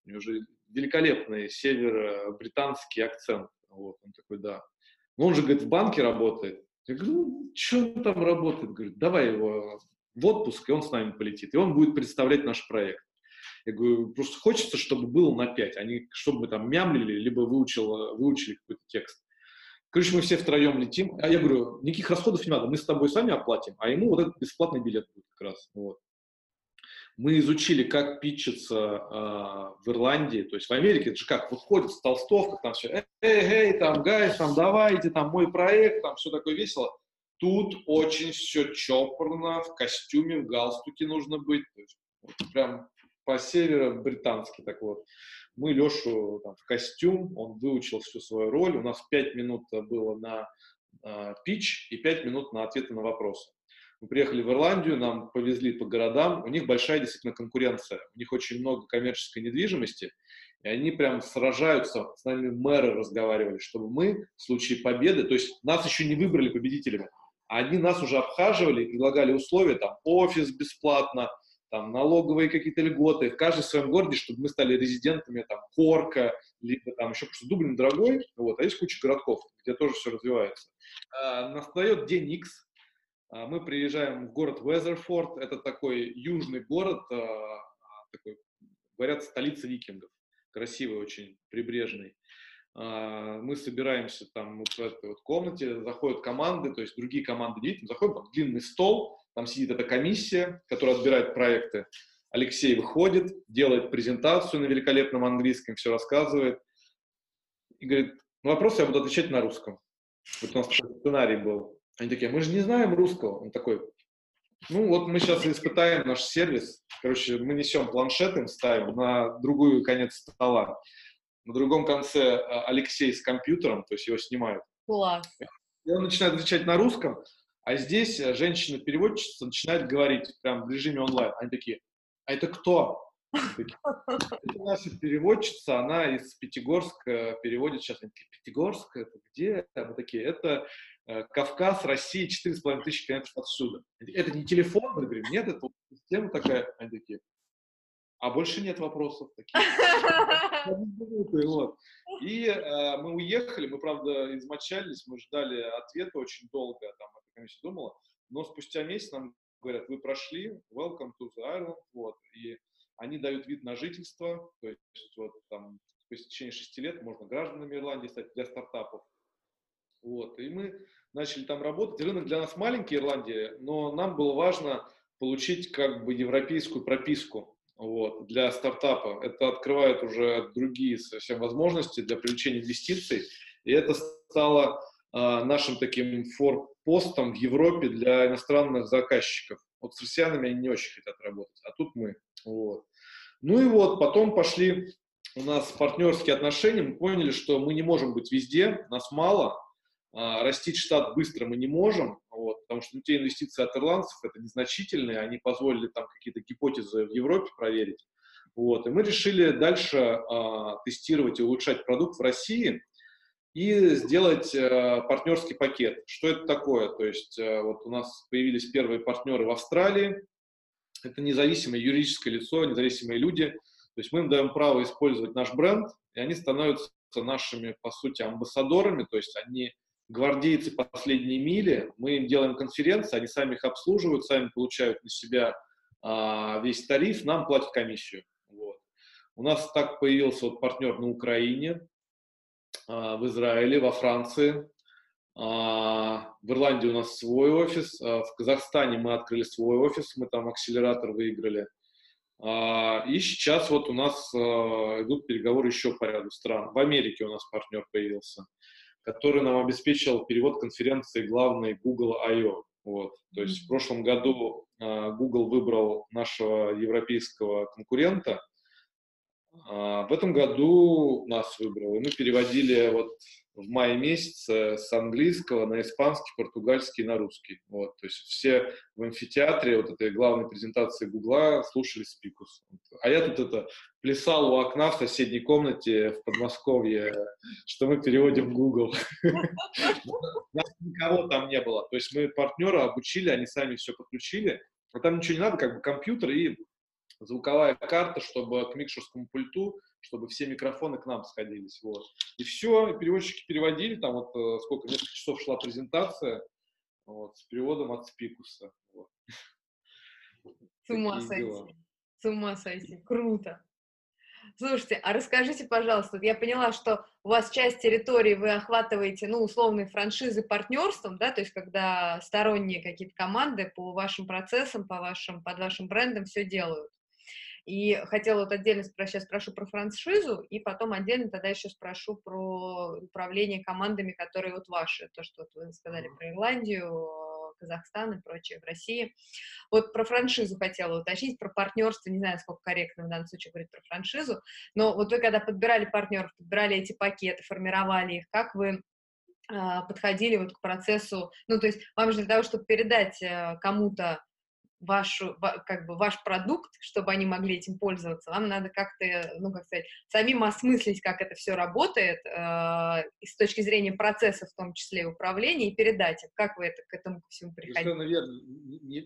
Speaker 2: У него же великолепный северо-британский акцент. Вот, он такой, да. Но он же, говорит, в банке работает. Я говорю, ну, что он там работает? Говорит, давай его в отпуск, и он с нами полетит, и он будет представлять наш проект. Я говорю, просто хочется, чтобы было на 5, а не чтобы мы там мямлили, либо выучил, выучили какой-то текст. Короче, мы все втроем летим. А я говорю, никаких расходов не надо, мы с тобой сами оплатим, а ему вот этот бесплатный билет будет как раз. Вот. Мы изучили, как питчится э, в Ирландии, то есть в Америке, это же как, выходит с толстовках, там все, эй, эй, там, гайс, там, давайте, там, мой проект, там, все такое весело. Тут очень все чопорно, в костюме, в галстуке нужно быть, то есть, вот, прям по северо британски так вот. Мы Лешу там, в костюм, он выучил всю свою роль, у нас 5 минут было на э, пич и 5 минут на ответы на вопросы. Мы приехали в Ирландию, нам повезли по городам, у них большая действительно конкуренция, у них очень много коммерческой недвижимости, и они прям сражаются, с нами мэры разговаривали, чтобы мы в случае победы, то есть нас еще не выбрали победителями, а они нас уже обхаживали и предлагали условия, там, офис бесплатно, там, налоговые какие-то льготы, в каждом своем городе, чтобы мы стали резидентами, там, Корка, либо там еще, потому что Дублин дорогой, вот, а есть куча городков, где тоже все развивается. А, настает день X, мы приезжаем в город Уэзерфорд, это такой южный город, а, а, такой, говорят, столица викингов, красивый очень, прибрежный. Мы собираемся там вот в этой вот комнате, заходят команды, то есть другие команды деятелей, заходят, там длинный стол, там сидит эта комиссия, которая отбирает проекты. Алексей выходит, делает презентацию на великолепном английском, все рассказывает. И говорит, на вопрос я буду отвечать на русском. Вот у нас такой сценарий был. Они такие, мы же не знаем русского. Он такой, ну вот мы сейчас испытаем наш сервис. Короче, мы несем планшет, им ставим на другую конец стола. На другом конце а, Алексей с компьютером, то есть его снимают.
Speaker 1: Класс.
Speaker 2: И он начинает отвечать на русском, а здесь женщина-переводчица начинает говорить прям в режиме онлайн. Они такие, а это кто? Это наша переводчица, она из Пятигорска переводит сейчас. Они такие, Пятигорск, это где? Мы такие, это Э, Кавказ, Россия, 4,5 тысячи километров отсюда. Это не телефон, мы говорим, нет, это система такая. Они такие, а больше нет вопросов таких. [laughs] вот. И э, мы уехали, мы, правда, измочалились, мы ждали ответа очень долго, там, эта комиссия думала, но спустя месяц нам говорят, вы прошли, welcome to the island, вот, и они дают вид на жительство, то есть вот там по истечении шести лет можно гражданами Ирландии стать для стартапов, вот, и мы начали там работать. Рынок для нас маленький, Ирландия, но нам было важно получить как бы европейскую прописку вот, для стартапа. Это открывает уже другие совсем возможности для привлечения инвестиций. И это стало э, нашим таким форпостом в Европе для иностранных заказчиков. Вот с россиянами они не очень хотят работать, а тут мы. Вот. Ну и вот потом пошли у нас партнерские отношения, мы поняли, что мы не можем быть везде, нас мало, растить штат быстро мы не можем, вот, потому что ну, те инвестиции от ирландцев это незначительные, они позволили там какие-то гипотезы в Европе проверить. Вот, и мы решили дальше э, тестировать и улучшать продукт в России и сделать э, партнерский пакет. Что это такое? То есть э, вот у нас появились первые партнеры в Австралии, это независимое юридическое лицо, независимые люди. То есть мы им даем право использовать наш бренд, и они становятся нашими, по сути, амбассадорами, то есть они гвардейцы последней мили, мы им делаем конференции, они сами их обслуживают, сами получают на себя а, весь тариф, нам платят комиссию. Вот. У нас так появился вот партнер на Украине, а, в Израиле, во Франции, а, в Ирландии у нас свой офис, а, в Казахстане мы открыли свой офис, мы там акселератор выиграли. А, и сейчас вот у нас а, идут переговоры еще по ряду стран. В Америке у нас партнер появился который нам обеспечил перевод конференции главной Google I.O. Вот. То есть в прошлом году uh, Google выбрал нашего европейского конкурента, а в этом году нас выбрал. И мы переводили вот в мае месяце с английского на испанский, португальский на русский. Вот, то есть все в амфитеатре вот этой главной презентации Гугла слушали Спикус. А я тут это плясал у окна в соседней комнате в Подмосковье, что мы переводим Google. [laughs] Нас никого там не было. То есть мы партнера обучили, они сами все подключили. А там ничего не надо, как бы компьютер и звуковая карта, чтобы к микшерскому пульту чтобы все микрофоны к нам сходились. Вот. И все, переводчики переводили, там вот э, сколько, несколько часов шла презентация, вот, с переводом от спикуса. Вот.
Speaker 1: С ума сойти. С ума сойти. Круто. Слушайте, а расскажите, пожалуйста, я поняла, что у вас часть территории вы охватываете, ну, условные франшизы партнерством, да, то есть когда сторонние какие-то команды по вашим процессам, по вашим, под вашим брендом все делают. И хотела вот отдельно сейчас спрошу про франшизу, и потом отдельно тогда еще спрошу про управление командами, которые вот ваши, то, что вот вы сказали про Ирландию, Казахстан и прочее в России. Вот про франшизу хотела уточнить, про партнерство, не знаю, сколько корректно в данном случае говорить про франшизу, но вот вы когда подбирали партнеров, подбирали эти пакеты, формировали их, как вы а, подходили вот к процессу, ну, то есть вам же для того, чтобы передать э, кому-то вашу, как бы ваш продукт, чтобы они могли этим пользоваться, вам надо как-то, ну, как сказать, самим осмыслить, как это все работает, э, с точки зрения процесса, в том числе и управления, и передать им. Как вы это, к этому всему приходите?
Speaker 2: Верно.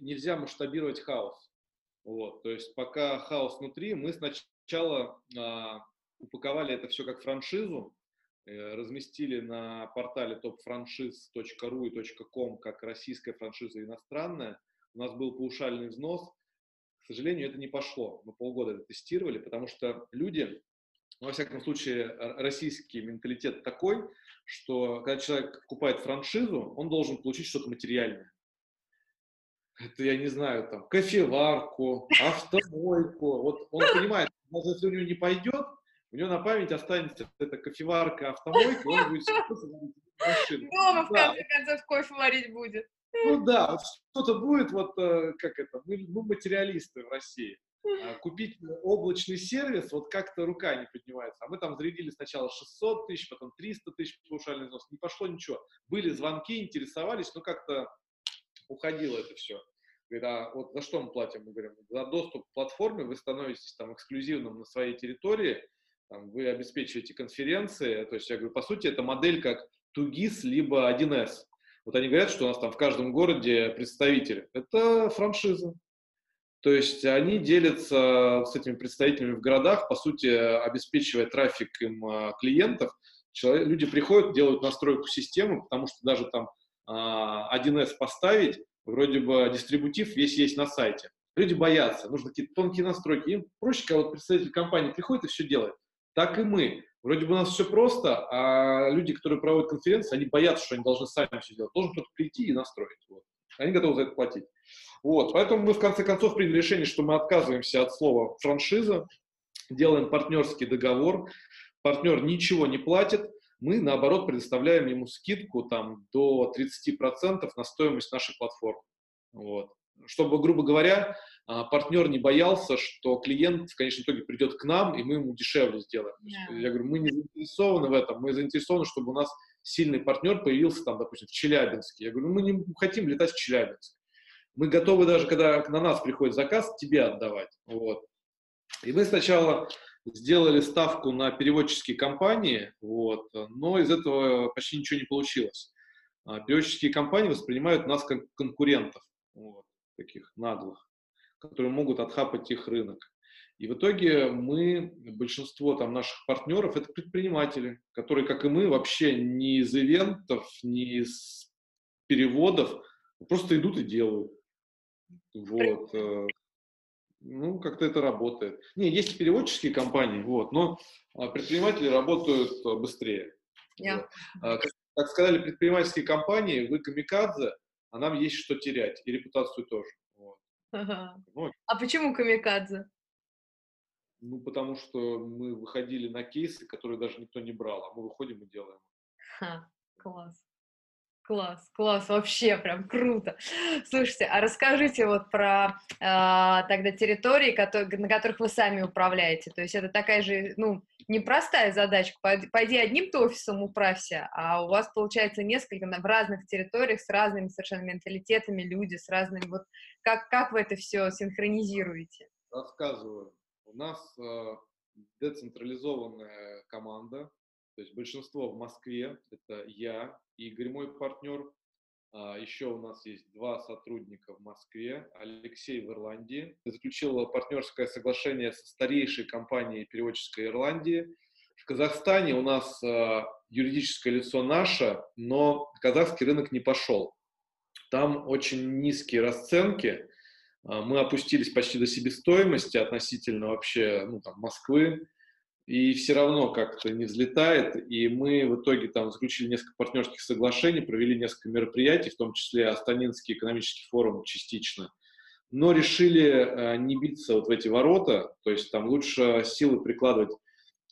Speaker 2: Нельзя масштабировать хаос. Вот. То есть пока хаос внутри, мы сначала э, упаковали это все как франшизу, э, разместили на портале topfranchise.ru и .com как российская франшиза иностранная, у нас был паушальный взнос. К сожалению, это не пошло. Мы полгода это тестировали, потому что люди, ну, во всяком случае, российский менталитет такой, что когда человек покупает франшизу, он должен получить что-то материальное. Это, я не знаю, там, кофеварку, автомойку. Вот он понимает, даже если у него не пойдет, у него на память останется эта кофеварка, автомойка, он будет [laughs]
Speaker 1: машину. Дома, в конце концов, кофе варить будет.
Speaker 2: Ну [laughs] да, что-то будет, вот э, как это, мы, мы материалисты в России. А [laughs] купить облачный сервис, вот как-то рука не поднимается. А мы там зарядили сначала 600 тысяч, потом 300 тысяч паушальный взнос. Не пошло ничего. Были звонки, интересовались, но как-то уходило это все. Говорит, а вот за что мы платим? Мы говорим, за доступ к платформе вы становитесь там эксклюзивным на своей территории, там, вы обеспечиваете конференции. То есть я говорю, по сути, это модель как 2GIS либо 1С. Вот они говорят, что у нас там в каждом городе представители. Это франшиза. То есть они делятся с этими представителями в городах, по сути, обеспечивая трафик им а, клиентов. Человек, люди приходят, делают настройку системы, потому что даже там 1С а, поставить, вроде бы дистрибутив весь есть на сайте. Люди боятся, нужны какие-то тонкие настройки. Им проще, когда вот представитель компании приходит и все делает. Так и мы. Вроде бы у нас все просто, а люди, которые проводят конференции, они боятся, что они должны сами все делать. Должен кто-то прийти и настроить. Вот. Они готовы за это платить. Вот. Поэтому мы в конце концов приняли решение, что мы отказываемся от слова франшиза, делаем партнерский договор. Партнер ничего не платит, мы, наоборот, предоставляем ему скидку там, до 30% на стоимость нашей платформы. Вот. Чтобы, грубо говоря, а, партнер не боялся, что клиент в конечном итоге придет к нам, и мы ему дешевле сделаем. Yeah. Я говорю, мы не заинтересованы в этом, мы заинтересованы, чтобы у нас сильный партнер появился там, допустим, в Челябинске. Я говорю, мы не хотим летать в Челябинск. Мы готовы даже, когда на нас приходит заказ, тебе отдавать. Вот. И мы сначала сделали ставку на переводческие компании, вот, но из этого почти ничего не получилось. А, переводческие компании воспринимают нас как конкурентов, вот, таких наглых которые могут отхапать их рынок. И в итоге мы, большинство там наших партнеров, это предприниматели, которые, как и мы, вообще не из ивентов, не из переводов, просто идут и делают. Вот. Э, ну, как-то это работает. Не, есть переводческие компании, вот, но а, предприниматели работают э, быстрее. Yeah. Вот. Как, как сказали предпринимательские компании, вы камикадзе, а нам есть что терять, и репутацию тоже.
Speaker 1: Ага. Ну, а почему камикадзе?
Speaker 2: Ну, потому что мы выходили на кейсы, которые даже никто не брал, а мы выходим и делаем.
Speaker 1: Ха, класс. Класс, класс, вообще прям круто. Слушайте, а расскажите вот про э, тогда территории, которые, на которых вы сами управляете. То есть это такая же, ну, непростая задачка. Пойди одним-то офисом управься, а у вас получается несколько в разных территориях с разными совершенно менталитетами, люди с разными. Вот как, как вы это все синхронизируете?
Speaker 2: Рассказываю. У нас э, децентрализованная команда, то есть большинство в Москве, это я, Игорь, мой партнер. А, еще у нас есть два сотрудника в Москве, Алексей в Ирландии. Заключил партнерское соглашение со старейшей компанией переводческой Ирландии. В Казахстане у нас а, юридическое лицо наше, но казахский рынок не пошел. там очень низкие расценки, а, мы опустились почти до себестоимости относительно вообще ну, там, Москвы, и все равно как-то не взлетает, и мы в итоге там заключили несколько партнерских соглашений, провели несколько мероприятий, в том числе Астанинский экономический форум частично, но решили э, не биться вот в эти ворота, то есть там лучше силы прикладывать,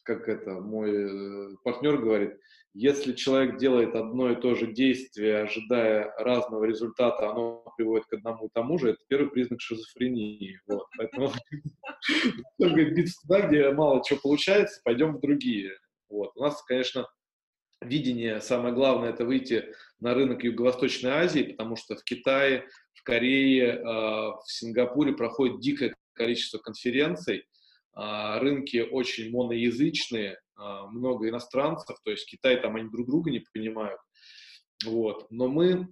Speaker 2: как это мой э, партнер говорит, если человек делает одно и то же действие, ожидая разного результата, оно приводит к одному и тому же, это первый признак шизофрении. Вот. Поэтому [laughs] биться туда, где мало чего получается, пойдем в другие. Вот. У нас, конечно, видение, самое главное, это выйти на рынок Юго-Восточной Азии, потому что в Китае, в Корее, э, в Сингапуре проходит дикое количество конференций, а, рынки очень моноязычные, а, много иностранцев, то есть Китай там они друг друга не понимают. Вот. Но мы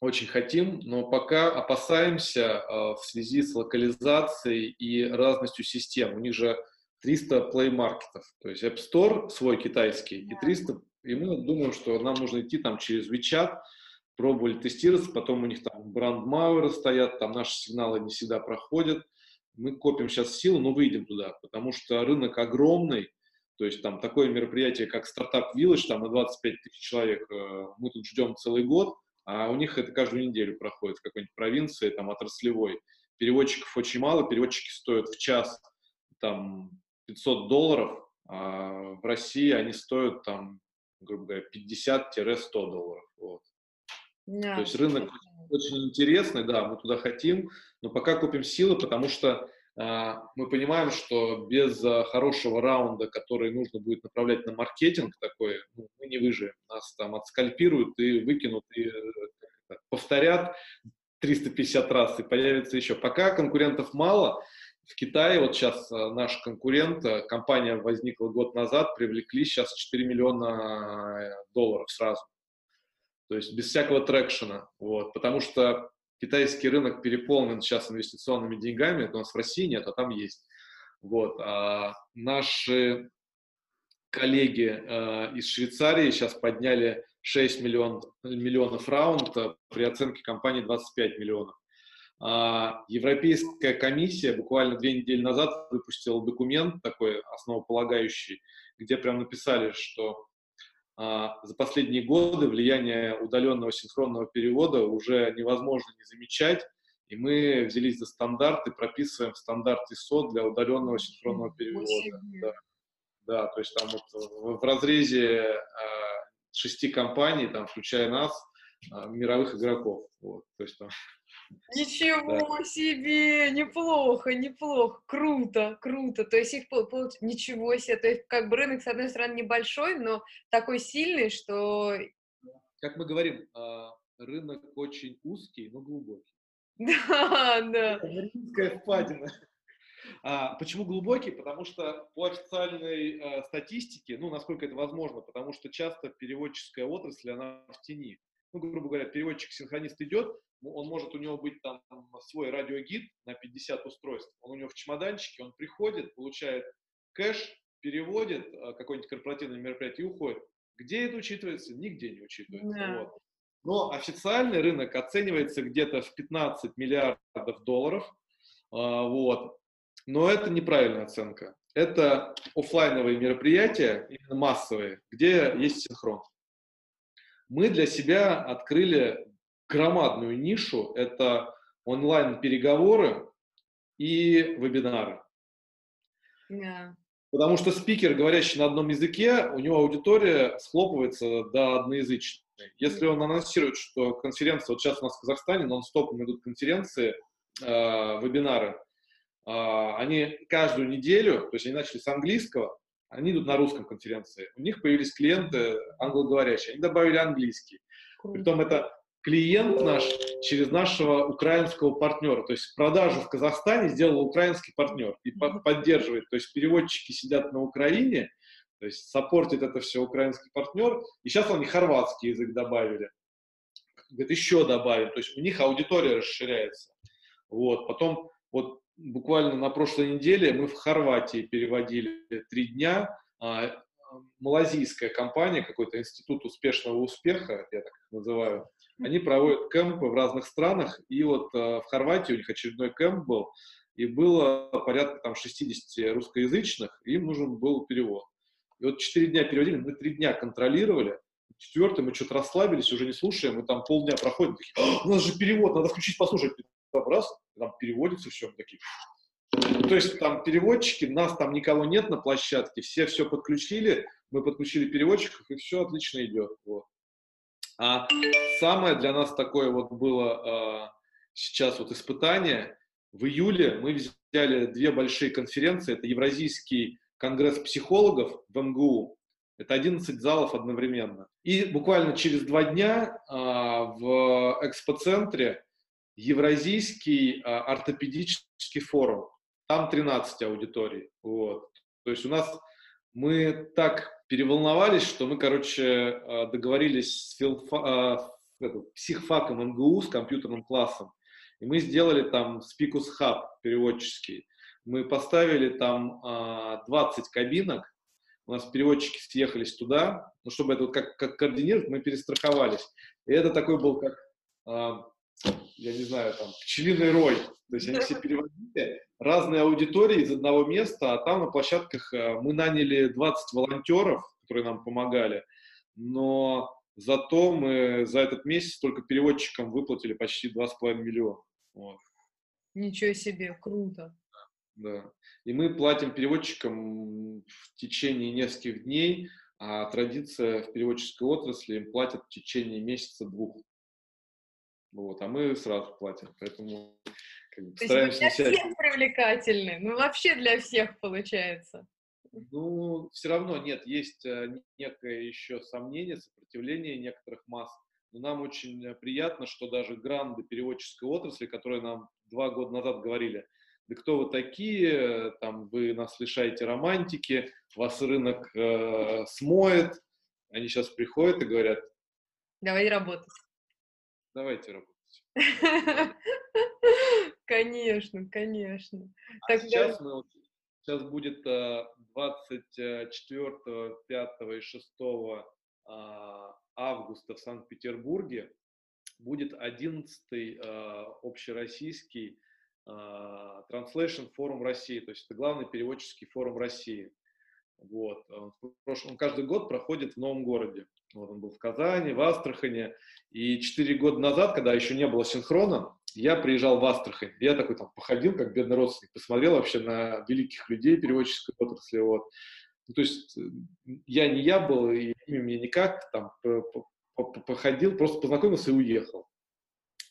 Speaker 2: очень хотим, но пока опасаемся а, в связи с локализацией и разностью систем. У них же 300 плеймаркетов, то есть App Store свой китайский и 300, и мы думаем, что нам нужно идти там через WeChat, пробовали тестироваться, потом у них там бранд-мауэры стоят, там наши сигналы не всегда проходят, мы копим сейчас силу, но выйдем туда, потому что рынок огромный, то есть там такое мероприятие, как стартап Village, там на 25 тысяч человек, э, мы тут ждем целый год, а у них это каждую неделю проходит в какой-нибудь провинции, там, отраслевой. Переводчиков очень мало, переводчики стоят в час там 500 долларов, а в России они стоят там, грубо говоря, 50-100 долларов. Вот. Yeah. То есть рынок очень интересный, да, мы туда хотим, но пока купим силы, потому что мы понимаем, что без э, хорошего раунда, который нужно будет направлять на маркетинг такой, ну, мы не выживем. Нас там отскальпируют и выкинут, и э, повторят 350 раз, и появится еще. Пока конкурентов мало, в Китае вот сейчас э, наш конкурент, компания возникла год назад, привлекли сейчас 4 миллиона э, долларов сразу. То есть без всякого трекшена. Вот, потому что китайский рынок переполнен сейчас инвестиционными деньгами, это у нас в России нет, а там есть. Вот. А наши коллеги э, из Швейцарии сейчас подняли 6 миллион, миллионов раунд при оценке компании 25 миллионов. А Европейская комиссия буквально две недели назад выпустила документ такой основополагающий, где прям написали, что за последние годы влияние удаленного синхронного перевода уже невозможно не замечать, и мы взялись за стандарт и прописываем стандарт ISO для удаленного синхронного перевода. Да. да, то есть там вот в разрезе э, шести компаний, там, включая нас, э, мировых игроков. Вот, то есть там
Speaker 1: Ничего да. себе, неплохо, неплохо, круто, круто. То есть их получ... ничего себе, то есть как бы рынок с одной стороны небольшой, но такой сильный, что.
Speaker 2: Как мы говорим, а, рынок очень узкий, но глубокий. [laughs]
Speaker 1: Да, да.
Speaker 2: Римская впадина. А, почему глубокий? Потому что по официальной а, статистике, ну, насколько это возможно, потому что часто переводческая отрасль, она в тени. Ну, грубо говоря, переводчик-синхронист идет, он может у него быть там свой радиогид на 50 устройств, он у него в чемоданчике, он приходит, получает кэш, переводит э, какое-нибудь корпоративное мероприятие и уходит. Где это учитывается? Нигде не учитывается. Yeah. Вот. Но официальный рынок оценивается где-то в 15 миллиардов долларов. А, вот. Но это неправильная оценка. Это офлайновые мероприятия, именно массовые, где есть синхрон. Мы для себя открыли громадную нишу – это онлайн-переговоры и вебинары. Yeah. Потому что спикер, говорящий на одном языке, у него аудитория схлопывается до одноязычной. Если он анонсирует, что конференция, вот сейчас у нас в Казахстане нон-стопом идут конференции, э, вебинары, э, они каждую неделю, то есть они начали с английского, они идут на русском конференции. У них появились клиенты англоговорящие, они добавили английский. Притом это клиент наш через нашего украинского партнера. То есть продажу в Казахстане сделал украинский партнер и поддерживает. То есть переводчики сидят на Украине, то есть саппортит это все украинский партнер. И сейчас они хорватский язык добавили. Говорит, еще добавим. То есть у них аудитория расширяется. Вот. Потом вот буквально на прошлой неделе мы в Хорватии переводили три дня. А, малазийская компания, какой-то институт успешного успеха, я так называю, Они проводят кемпы в разных странах, и вот э, в Хорватии у них очередной кемп был, и было порядка там 60 русскоязычных, и им нужен был перевод. И вот 4 дня переводили, мы 3 дня контролировали, четвертый мы что-то расслабились, уже не слушаем, мы там полдня проходим, такие, «А, у нас же перевод, надо включить, послушать. Раз, там переводится все, мы такие. То есть там переводчики, нас там никого нет на площадке, все все подключили, мы подключили переводчиков, и все отлично идет. Вот. А самое для нас такое вот было э, сейчас вот испытание. В июле мы взяли две большие конференции. Это Евразийский конгресс психологов в МГУ. Это 11 залов одновременно. И буквально через два дня э, в экспоцентре Евразийский э, ортопедический форум. Там 13 аудиторий. Вот. То есть у нас мы так переволновались, что мы, короче, э, договорились с филфа, э, психфаком МГУ, с компьютерным классом, и мы сделали там Speakus Hub переводческий. Мы поставили там 20 кабинок, у нас переводчики съехались туда, ну, чтобы это вот как, как координировать, мы перестраховались. И это такой был как, я не знаю, там, пчелиный рой. То есть они все переводили, разные аудитории из одного места, а там на площадках э, мы наняли 20 волонтеров, которые нам помогали, но зато мы за этот месяц только переводчикам выплатили почти 2,5 миллиона. Вот.
Speaker 1: Ничего себе, круто.
Speaker 2: Да. И мы платим переводчикам в течение нескольких дней, а традиция в переводческой отрасли им платят в течение месяца-двух. Вот, а мы сразу платим. Поэтому
Speaker 1: как бы, То стараемся есть для всех привлекательны. Ну, вообще для всех получается.
Speaker 2: Ну, все равно нет, есть э, некое еще сомнение, сопротивление некоторых масс. Но нам очень э, приятно, что даже гранды переводческой отрасли, которые нам два года назад говорили, да кто вы такие, там вы нас лишаете романтики, вас рынок э, смоет, они сейчас приходят и говорят,
Speaker 1: давай работать.
Speaker 2: Давайте работать. [laughs]
Speaker 1: Конечно, конечно.
Speaker 2: А Тогда... сейчас, мы, сейчас будет 24, 5 и 6 а, августа в Санкт-Петербурге будет 11-й а, общероссийский Translation форум России, то есть это главный переводческий форум России. Вот. Он каждый год проходит в новом городе. Вот он был в Казани, в Астрахане. И четыре года назад, когда еще не было синхрона, я приезжал в Астрахань. Я такой там походил, как бедный родственник, посмотрел вообще на великих людей переводческой отрасли. Вот. Ну, то есть э, я не я был, и имя мне никак, там походил, просто познакомился и уехал.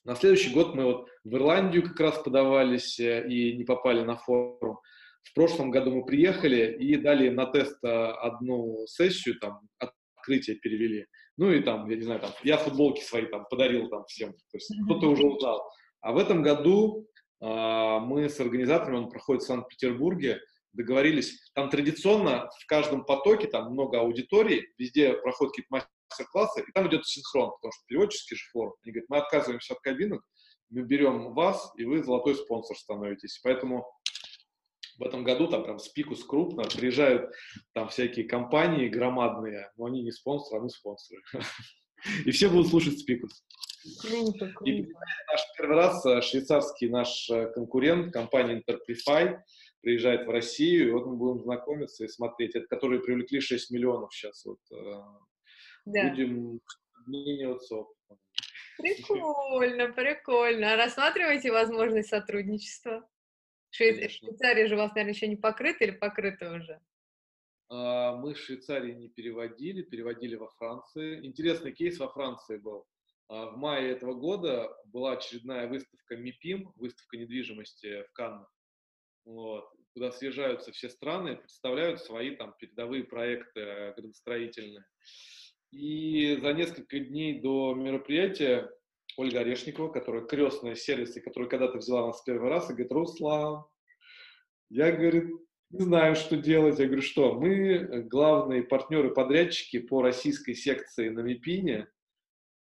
Speaker 2: На следующий год мы вот в Ирландию как раз подавались э, и не попали на форум. В прошлом году мы приехали и дали на тест э, одну сессию, там, открытие перевели. Ну и там, я не знаю, там, я футболки свои там подарил там всем, то есть кто-то уже узнал. А в этом году э, мы с организаторами, он проходит в Санкт-Петербурге, договорились, там традиционно в каждом потоке, там много аудиторий, везде проходят какие-то мастер-классы, и там идет синхрон, потому что переводческий же форум. Они говорят, мы отказываемся от кабинок, мы берем вас, и вы золотой спонсор становитесь. Поэтому в этом году там прям спикус крупно, приезжают там всякие компании громадные, но они не спонсоры, а мы спонсоры. [laughs] И все будут слушать спикус.
Speaker 1: Круто, круто. И
Speaker 2: наш первый раз э, швейцарский наш э, конкурент, компания Interplify, приезжает в Россию, и вот мы будем знакомиться и смотреть. Это которые привлекли 6 миллионов сейчас. Вот, э, да. Будем обмениваться опытом.
Speaker 1: Прикольно, прикольно. Рассматриваете возможность сотрудничества? Швей... Швейцария же у вас, наверное, еще не покрыта или покрыта уже?
Speaker 2: А, мы в Швейцарии не переводили, переводили во Франции. Интересный кейс во Франции был. А, в мае этого года была очередная выставка МИПИМ, выставка недвижимости в Каннах, вот, куда съезжаются все страны, представляют свои там передовые проекты э, градостроительные. И за несколько дней до мероприятия Ольга Орешникова, которая крестная сервиса, которая когда-то взяла нас первый раз, и говорит, Руслан, я, говорит, не знаю, что делать. Я говорю, что мы главные партнеры-подрядчики по российской секции на МИПИНе,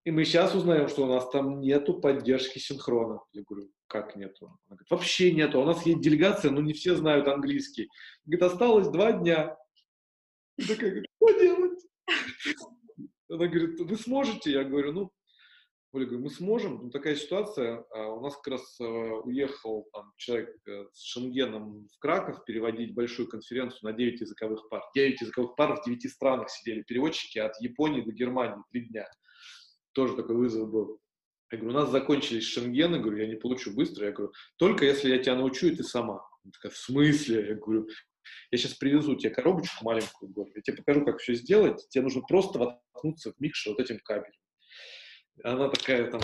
Speaker 2: и мы сейчас узнаем, что у нас там нету поддержки синхрона. Я говорю, как нету? Она говорит, вообще нету. У нас есть делегация, но не все знают английский. Говорит, осталось два дня. Я такая, говорит, что делать? Она говорит, вы сможете? Я говорю, ну, Оля, говорю, мы сможем, ну, такая ситуация, а, у нас как раз э, уехал там, человек э, с Шенгеном в Краков переводить большую конференцию на 9 языковых пар. 9 языковых пар в 9 странах сидели переводчики от Японии до Германии, три дня. Тоже такой вызов был. Я говорю, у нас закончились шенгены, говорю, я не получу быстро. Я говорю, только если я тебя научу, и ты сама. Она такая, в смысле? Я говорю, я сейчас привезу тебе коробочку маленькую, говорю, я тебе покажу, как все сделать. Тебе нужно просто воткнуться в микшер вот этим кабелем. Она такая там,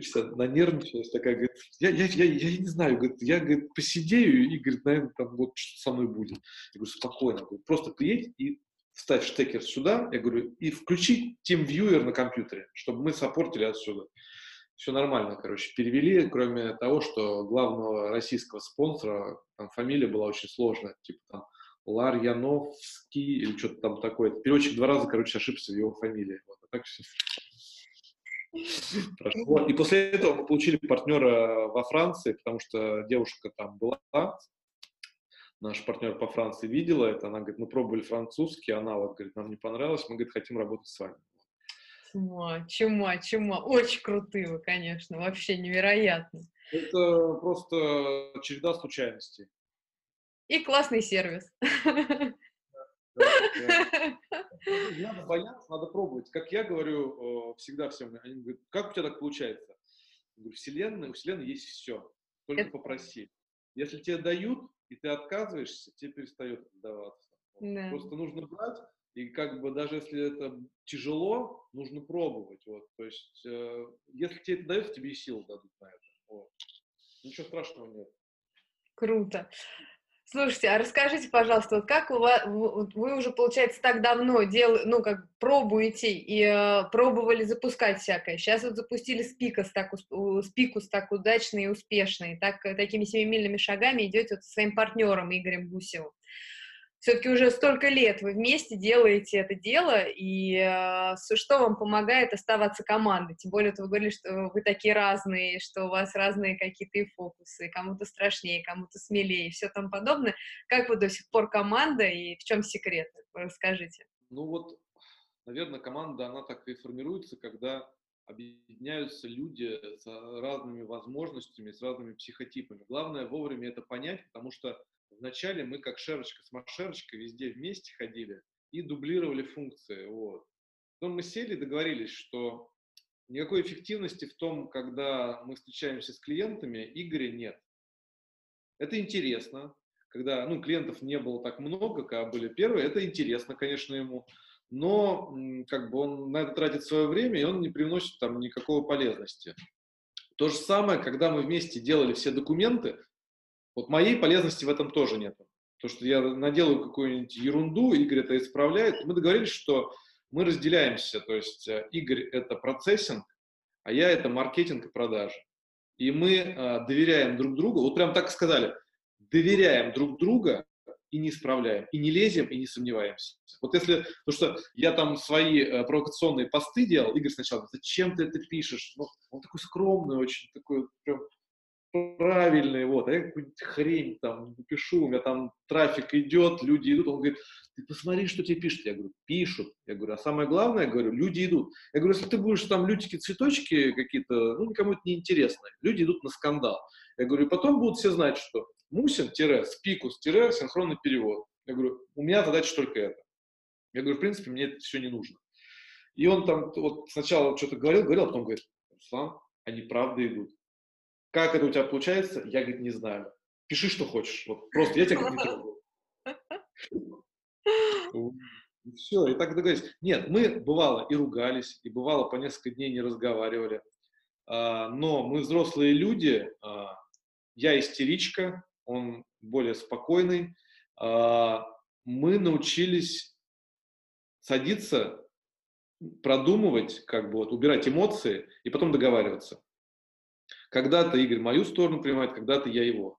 Speaker 2: вся нанервничалась, такая, говорит, я, я, я, я не знаю, говорит, я, говорит, посидею, и, говорит, наверное, там вот что со мной будет. Я говорю, спокойно, говорю, просто приедь и вставь штекер сюда, я говорю, и включи TeamViewer на компьютере, чтобы мы саппортили отсюда. Все нормально, короче, перевели, кроме того, что главного российского спонсора, там фамилия была очень сложная, типа там Ларьяновский или что-то там такое. Переводчик два раза, короче, ошибся в его фамилии. Вот, а так все прошло. И после этого мы получили партнера во Франции, потому что девушка там была, наш партнер по Франции видела это, она говорит, мы пробовали французский аналог, говорит, нам не понравилось, мы, говорит, хотим работать с вами.
Speaker 1: Чума, чума, чума. Очень крутые вы, конечно, вообще невероятно.
Speaker 2: Это просто череда случайностей.
Speaker 1: И классный сервис. [laughs] [laughs]
Speaker 2: Надо бояться, надо пробовать. Как я говорю всегда всем, они говорят, как у тебя так получается? Я говорю, вселенная, у вселенной есть все, только попроси. Если тебе дают, и ты отказываешься, тебе перестает отдаваться. Да. Просто нужно брать, и как бы даже если это тяжело, нужно пробовать. Вот. То есть, э, если тебе это дается, тебе и силы дадут на это. Вот. Ничего страшного нет.
Speaker 1: Круто. Слушайте, а расскажите, пожалуйста, вот как у вас, вы уже, получается, так давно дел, ну, как пробуете и э, пробовали запускать всякое. Сейчас вот запустили Спикус так, Спикус так удачно и успешно, и так, такими семимильными шагами идете вот со своим партнером Игорем Гусевым все-таки уже столько лет вы вместе делаете это дело, и э, что вам помогает оставаться командой? Тем более, вы говорили, что вы такие разные, что у вас разные какие-то фокусы, кому-то страшнее, кому-то смелее, и все там подобное. Как вы до сих пор команда, и в чем секрет? Расскажите.
Speaker 2: Ну вот, наверное, команда, она так и формируется, когда объединяются люди с разными возможностями, с разными психотипами. Главное вовремя это понять, потому что Вначале мы как шерочка с машерочкой везде вместе ходили и дублировали функции. Вот. Потом мы сели и договорились, что никакой эффективности в том, когда мы встречаемся с клиентами, Игоря нет. Это интересно, когда ну, клиентов не было так много, когда были первые, это интересно, конечно, ему, но как бы он на это тратит свое время, и он не приносит там никакого полезности. То же самое, когда мы вместе делали все документы, вот моей полезности в этом тоже нет. То, что я наделаю какую-нибудь ерунду, Игорь это исправляет. Мы договорились, что мы разделяемся. То есть э, Игорь – это процессинг, а я – это маркетинг и продажи. И мы э, доверяем друг другу. Вот прям так сказали. Доверяем друг друга и не исправляем. И не лезем, и не сомневаемся. Вот если, потому что я там свои э, провокационные посты делал, Игорь сначала, зачем ты это пишешь? Ну, он такой скромный очень, такой прям правильный, вот, а я какую-нибудь хрень там пишу, у меня там трафик идет, люди идут, он говорит, ты посмотри, что тебе пишут. Я говорю, пишут. Я говорю, а самое главное, я говорю, люди идут. Я говорю, если ты будешь там лютики, цветочки какие-то, ну, никому это не интересно. Люди идут на скандал. Я говорю, потом будут все знать, что Мусин-спикус-синхронный перевод. Я говорю, у меня задача только это. Я говорю, в принципе, мне это все не нужно. И он там вот сначала что-то говорил, говорил, а потом говорит, Руслан, они правда идут. Как это у тебя получается, я, говорит, не знаю. Пиши, что хочешь. Вот просто я тебя не трогаю. Все, и так договорились. Нет, мы бывало и ругались, и бывало по несколько дней не разговаривали. А, но мы взрослые люди, а, я истеричка, он более спокойный. А, мы научились садиться, продумывать, как бы вот, убирать эмоции и потом договариваться. Когда-то Игорь мою сторону принимает, когда-то я его.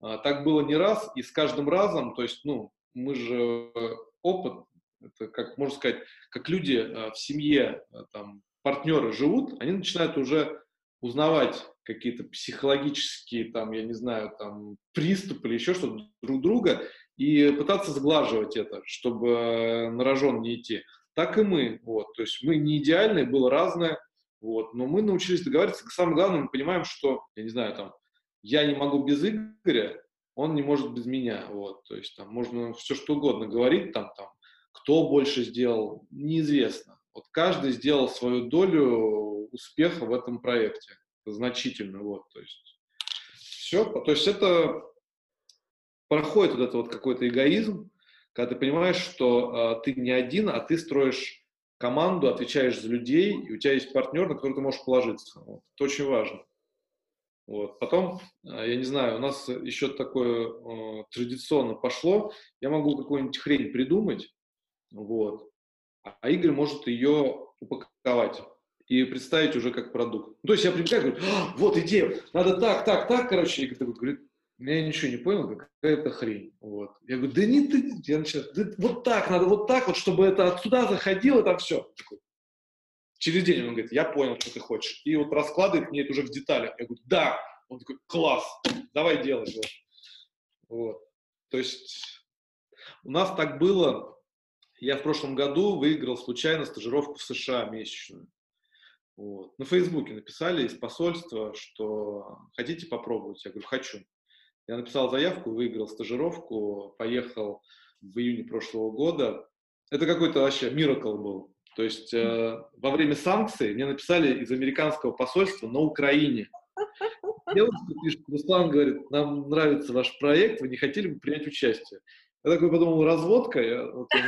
Speaker 2: А, так было не раз, и с каждым разом, то есть, ну, мы же э, опыт, это как можно сказать, как люди э, в семье, э, там, партнеры живут, они начинают уже узнавать какие-то психологические, там, я не знаю, там, приступы или еще что-то друг друга и пытаться сглаживать это, чтобы на рожон не идти. Так и мы, вот, то есть мы не идеальные, было разное, Вот. Но мы научились договариваться. Самое главное, мы понимаем, что, я не знаю, там, я не могу без Игоря, он не может без меня. Вот. То есть там можно все что угодно говорить, там, там, кто больше сделал, неизвестно. Вот каждый сделал свою долю успеха в этом проекте значительно. Вот, то есть все. То есть это проходит вот это вот какой-то эгоизм, когда ты понимаешь, что э, ты не один, а ты строишь команду, отвечаешь за людей, и у тебя есть партнер, на которого ты можешь положиться. Вот. Это очень важно. Вот. Потом, э, я не знаю, у нас еще такое э, традиционно пошло, я могу какую-нибудь хрень придумать, вот, а Игорь может ее упаковать и представить уже как продукт. Ну, то есть я прибегаю, говорю, а, вот идея, надо так, так, так, короче, Игорь такой говорит, я ничего не понял, какая-то хрень. Вот. Я говорю, да не ты, я начинаю, да вот так, надо вот так вот, чтобы это отсюда заходило, там все. Через день он говорит, я понял, что ты хочешь. И вот раскладывает мне это уже в деталях. Я говорю, да. Он такой, класс, давай делать. Вот. вот. То есть у нас так было, я в прошлом году выиграл случайно стажировку в США месячную. Вот. На Фейсбуке написали из посольства, что хотите попробовать? Я говорю, хочу. Я написал заявку, выиграл стажировку, поехал в июне прошлого года. Это какой-то вообще миракл был. То есть э, во время санкций мне написали из американского посольства на Украине. Девушка пишет, Руслан говорит, нам нравится ваш проект, вы не хотели бы принять участие? Я такой подумал, разводка? Я, вот, ну,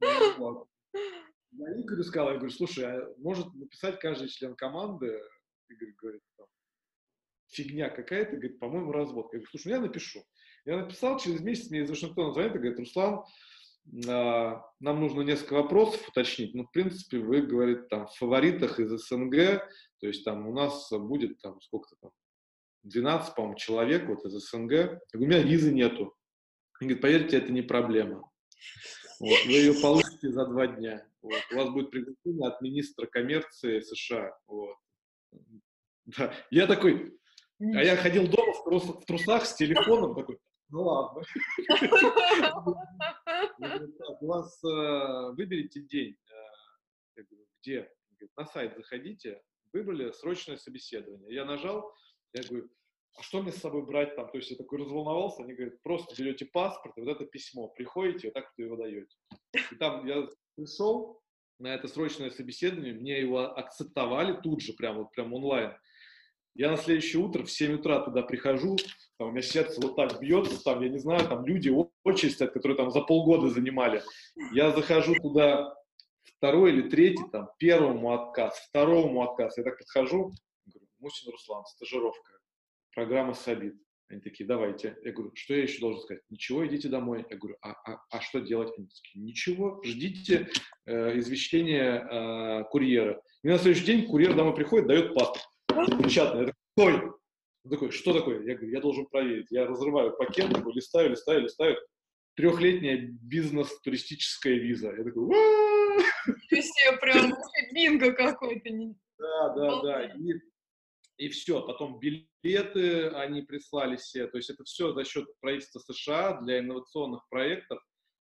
Speaker 2: почему? Я Игорю сказал, я говорю, слушай, а может написать каждый член команды? Игорь говорит, там, фигня какая-то, говорит, по-моему, развод. Я говорю, слушай, ну я напишу. Я написал, через месяц мне из Вашингтона звонит и говорит, Руслан, а, нам нужно несколько вопросов уточнить. Ну, в принципе, вы, говорит, там, в фаворитах из СНГ, то есть там у нас будет там сколько-то там, 12, по-моему, человек вот из СНГ. Я говорю, у меня визы нету. Он говорит, поверьте, это не проблема. Вот, вы ее получите за два дня. Вот. У вас будет приглашение от министра коммерции США. Вот. Да. Я такой, а я ходил дома в, трус, в трусах с телефоном, такой, ну ладно. [laughs] У вас э, выберите день. Э, где? На сайт заходите, выбрали срочное собеседование. Я нажал, я говорю, а что мне с собой брать там? То есть я такой разволновался, они говорят, просто берете паспорт, и вот это письмо, приходите, вот так вот его даете. И там я пришел на это срочное собеседование, мне его акцептовали тут же, прям вот прям онлайн. Я на следующее утро в 7 утра туда прихожу, там, у меня сердце вот так бьется, там, я не знаю, там люди, очередь которые там за полгода занимали. Я захожу туда второй или третий, там, первому отказ, второму отказ. Я так подхожу, говорю, Мусин Руслан, стажировка программа Сабит. Они такие, давайте. Я говорю, что я еще должен сказать? Ничего, идите домой. Я говорю, а, а, а что делать? Они такие, ничего, ждите э, извещения э, курьера. И на следующий день курьер домой приходит, дает паспорт. Печатный. Я такой, Ой! Он такой, что такое? Я говорю, я должен проверить. Я разрываю пакет, такой, листаю, листаю, листаю. Трехлетняя бизнес-туристическая виза. Я такой,
Speaker 1: Все прям бинго какой-то.
Speaker 2: Да, да, да. И и все. Потом билеты они прислали все. То есть это все за счет правительства США для инновационных проектов.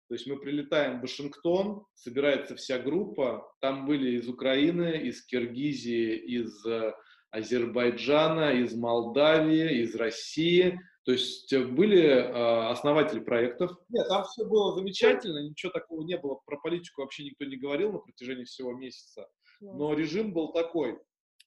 Speaker 2: То есть мы прилетаем в Вашингтон, собирается вся группа. Там были из Украины, из Киргизии, из э, Азербайджана, из Молдавии, из России. То есть были э, основатели проектов. Нет, там все было замечательно, ничего такого не было. Про политику вообще никто не говорил на протяжении всего месяца. Но режим был такой.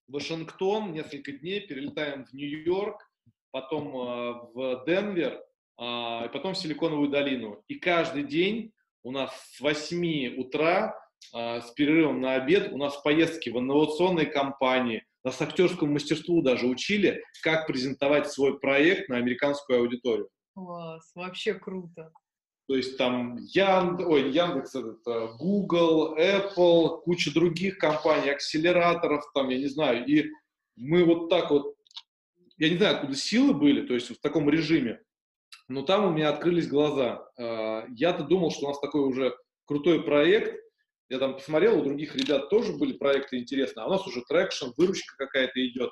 Speaker 2: Вашингтон, несколько дней, перелетаем в Нью-Йорк, потом э, в Денвер, э, потом в Силиконовую долину. И каждый день у нас с 8 утра э, с перерывом на обед у нас поездки в инновационные компании, нас актерскому мастерству даже учили, как презентовать свой проект на американскую аудиторию.
Speaker 1: Класс, вообще круто.
Speaker 2: То есть там Янд... Ой, Яндекс, это Google, Apple, куча других компаний, акселераторов, там, я не знаю. И мы вот так вот, я не знаю, откуда силы были, то есть в таком режиме, но там у меня открылись глаза. А, я-то думал, что у нас такой уже крутой проект. Я там посмотрел, у других ребят тоже были проекты интересные, а у нас уже traction, выручка какая-то идет.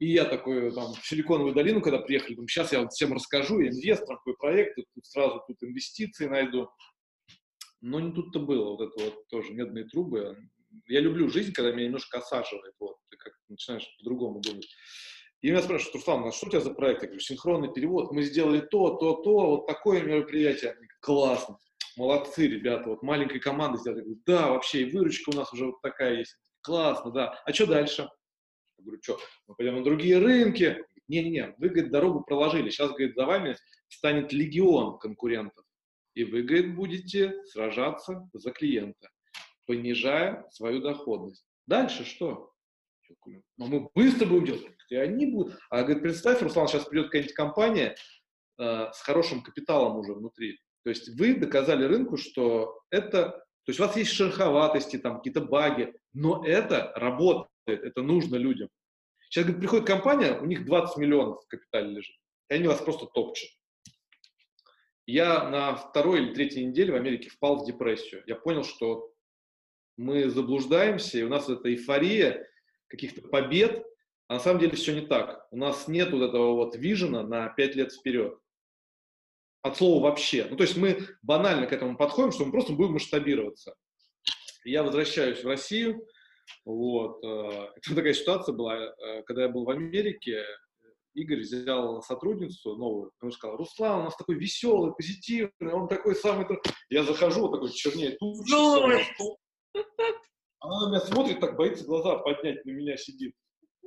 Speaker 2: И я такой, там, в Силиконовую долину, когда приехали, думаю, сейчас я вот всем расскажу, я инвестор, какой проект, тут сразу тут инвестиции найду. Но не тут-то было, вот это вот тоже медные трубы, я люблю жизнь, когда меня немножко осаживает, вот, ты как начинаешь по-другому думать. И меня спрашивают, Руслан, а что у тебя за проект? Я говорю, синхронный перевод, мы сделали то, то, то, вот такое мероприятие. Классно, молодцы, ребята, вот маленькой командой сделали. Говорю, да, вообще, и выручка у нас уже вот такая есть. Классно, да. А что дальше? Я говорю, что, мы пойдем на другие рынки? Не-не-не, вы, говорит, дорогу проложили. Сейчас, говорит, за вами станет легион конкурентов. И вы, говорит, будете сражаться за клиента, понижая свою доходность. Дальше что? Говорю, ну мы быстро будем делать. И они будут. А говорит, представь, Руслан, сейчас придет какая-нибудь компания э, с хорошим капиталом уже внутри. То есть вы доказали рынку, что это, то есть у вас есть шероховатости, там какие-то баги, но это работает, это нужно людям. Сейчас говорит, приходит компания, у них 20 миллионов в капитале лежит, и они вас просто топчут. Я на второй или третьей неделе в Америке впал в депрессию. Я понял, что мы заблуждаемся, и у нас эта эйфория каких-то побед, а на самом деле все не так. У нас нет вот этого вот вижена на 5 лет вперед. От слова вообще. Ну, то есть мы банально к этому подходим, что мы просто будем масштабироваться. Я возвращаюсь в Россию. Вот. Э, [laughs] это такая ситуация была, э, когда я был в Америке, Игорь взял сотрудницу новую, он сказал, Руслан, у нас такой веселый, позитивный, он такой самый... Я захожу, вот такой чернее, тут Она на меня смотрит, так боится глаза поднять, на меня сидит.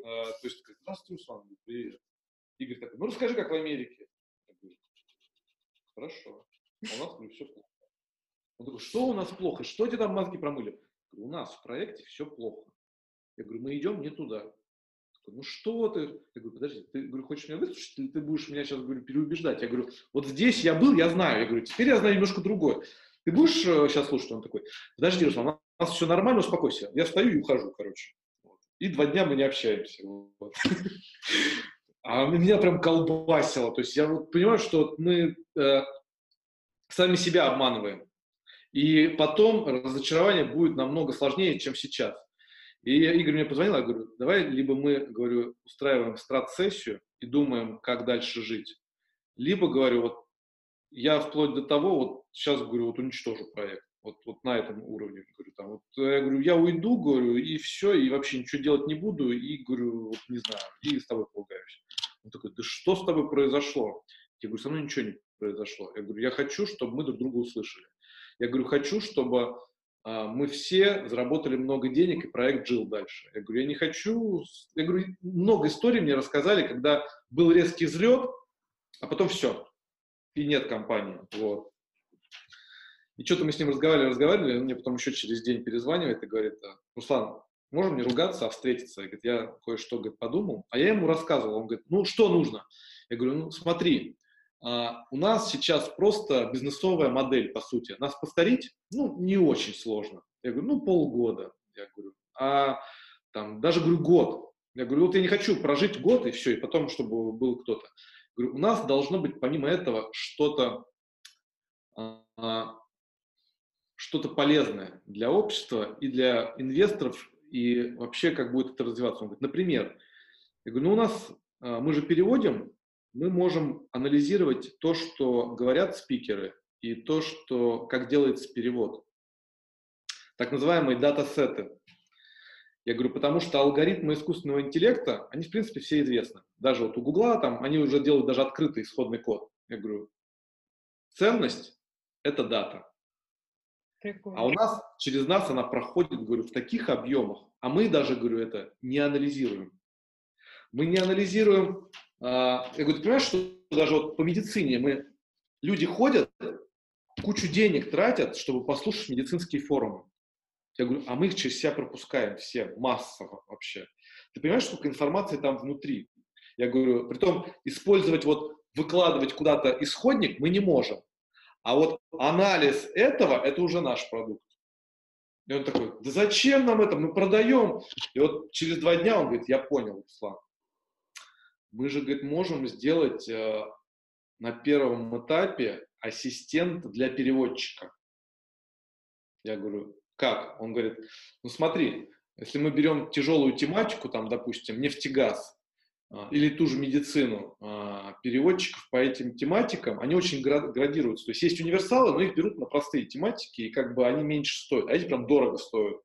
Speaker 2: А, то есть, здравствуй, Руслан, привет. Игорь такой, ну расскажи, как в Америке. Хорошо. А у нас говорю, все плохо. Он такой, что у нас плохо? Что тебе там мозги промыли? Говорю, у нас в проекте все плохо. Я говорю, мы идем не туда. Такой, ну что ты? Я говорю, подожди, ты говорю, хочешь меня выслушать, или ты будешь меня сейчас говорю, переубеждать? Я говорю, вот здесь я был, я знаю. Я говорю, теперь я знаю немножко другое. Ты будешь сейчас э, слушать? Он такой, подожди, Руслан, у нас все нормально, успокойся. Я встаю и ухожу, короче и два дня мы не общаемся. [laughs] А меня прям колбасило. То есть я вот понимаю, что мы э, сами себя обманываем. И потом разочарование будет намного сложнее, чем сейчас. И Игорь мне позвонил, я говорю, давай либо мы, говорю, устраиваем страт-сессию и думаем, как дальше жить, либо, говорю, вот я вплоть до того, вот сейчас, говорю, вот уничтожу проект вот, вот на этом уровне. Говорю, там, вот, я говорю, я уйду, говорю, и все, и вообще ничего делать не буду, и говорю, вот, не знаю, и с тобой полагаюсь. Он такой, да что с тобой произошло? Я говорю, со мной ничего не произошло. Я говорю, я хочу, чтобы мы друг друга услышали. Я говорю, хочу, чтобы а, мы все заработали много денег, и проект жил дальше. Я говорю, я не хочу... Я говорю, много историй мне рассказали, когда был резкий взлет, а потом все, и нет компании. Вот. И что-то мы с ним разговаривали, разговаривали, он мне потом еще через день перезванивает и говорит, Руслан, можем не ругаться, а встретиться? Я, говорит, я кое-что говорит, подумал. А я ему рассказывал, он говорит, ну что нужно? Я говорю, ну смотри, а, у нас сейчас просто бизнесовая модель, по сути. Нас повторить, ну, не очень сложно. Я говорю, ну, полгода. Я говорю, а там, даже, говорю, год. Я говорю, вот я не хочу прожить год и все, и потом, чтобы был кто-то. Говорю, у нас должно быть помимо этого что-то а, что-то полезное для общества и для инвесторов, и вообще как будет это развиваться. Он говорит, например, я говорю, ну у нас, а, мы же переводим, мы можем анализировать то, что говорят спикеры, и то, что, как делается перевод. Так называемые датасеты. Я говорю, потому что алгоритмы искусственного интеллекта, они, в принципе, все известны. Даже вот у Гугла там, они уже делают даже открытый исходный код. Я говорю, ценность – это дата. Прикольно. А у нас, через нас она проходит, говорю, в таких объемах, а мы даже, говорю, это не анализируем. Мы не анализируем, а, я говорю, ты понимаешь, что даже вот по медицине мы, люди ходят, кучу денег тратят, чтобы послушать медицинские форумы. Я говорю, а мы их через себя пропускаем все, массово вообще. Ты понимаешь, сколько информации там внутри? Я говорю, при том использовать вот, выкладывать куда-то исходник мы не можем. А вот анализ этого – это уже наш продукт. И он такой, да зачем нам это, мы продаем. И вот через два дня он говорит, я понял, Руслан. Мы же, говорит, можем сделать э, на первом этапе ассистент для переводчика. Я говорю, как? Он говорит, ну смотри, если мы берем тяжелую тематику, там, допустим, нефтегаз, или ту же медицину а, переводчиков по этим тематикам, они очень градируются. То есть есть универсалы, но их берут на простые тематики, и как бы они меньше стоят, а эти прям дорого стоят.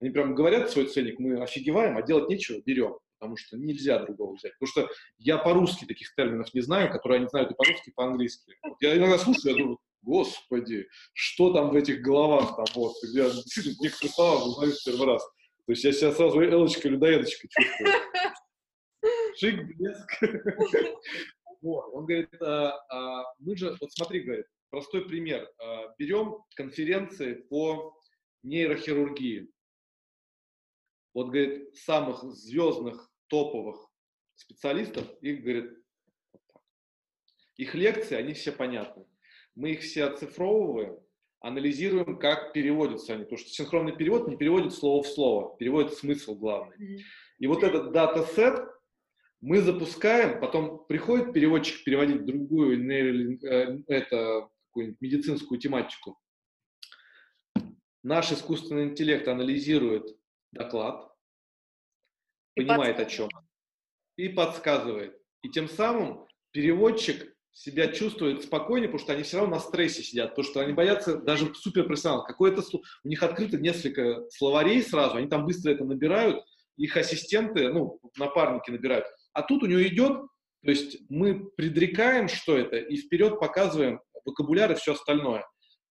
Speaker 2: Они прям говорят свой ценник, мы офигеваем, а делать нечего, берем потому что нельзя другого взять. Потому что я по-русски таких терминов не знаю, которые они знают и по-русски, и по-английски. Вот я иногда слушаю, я думаю, господи, что там в этих головах там вот. Я [laughs] действительно некоторые слова узнаю в первый раз. То есть я себя сразу элочка людоедочка чувствую. [laughs] Шик, блеск. [laughs] Вот. Он говорит, а, а, мы же, вот смотри, говорит, простой пример. А, берем конференции по нейрохирургии. Вот, говорит, самых звездных топовых специалистов, их, говорит, их лекции, они все понятны. Мы их все оцифровываем, анализируем, как переводятся они. Потому что синхронный перевод не переводит слово в слово, переводит смысл главный. И вот этот датасет мы запускаем, потом приходит переводчик переводить другую э, это, медицинскую тематику. Наш искусственный интеллект анализирует доклад, понимает о чем, и подсказывает. И тем самым переводчик себя чувствует спокойнее, потому что они все равно на стрессе сидят, потому что они боятся даже суперпрофессионалов. Какое-то у них открыто несколько словарей сразу, они там быстро это набирают, их ассистенты, ну, напарники набирают. А тут у него идет, то есть мы предрекаем, что это, и вперед показываем вокабуляр и все остальное.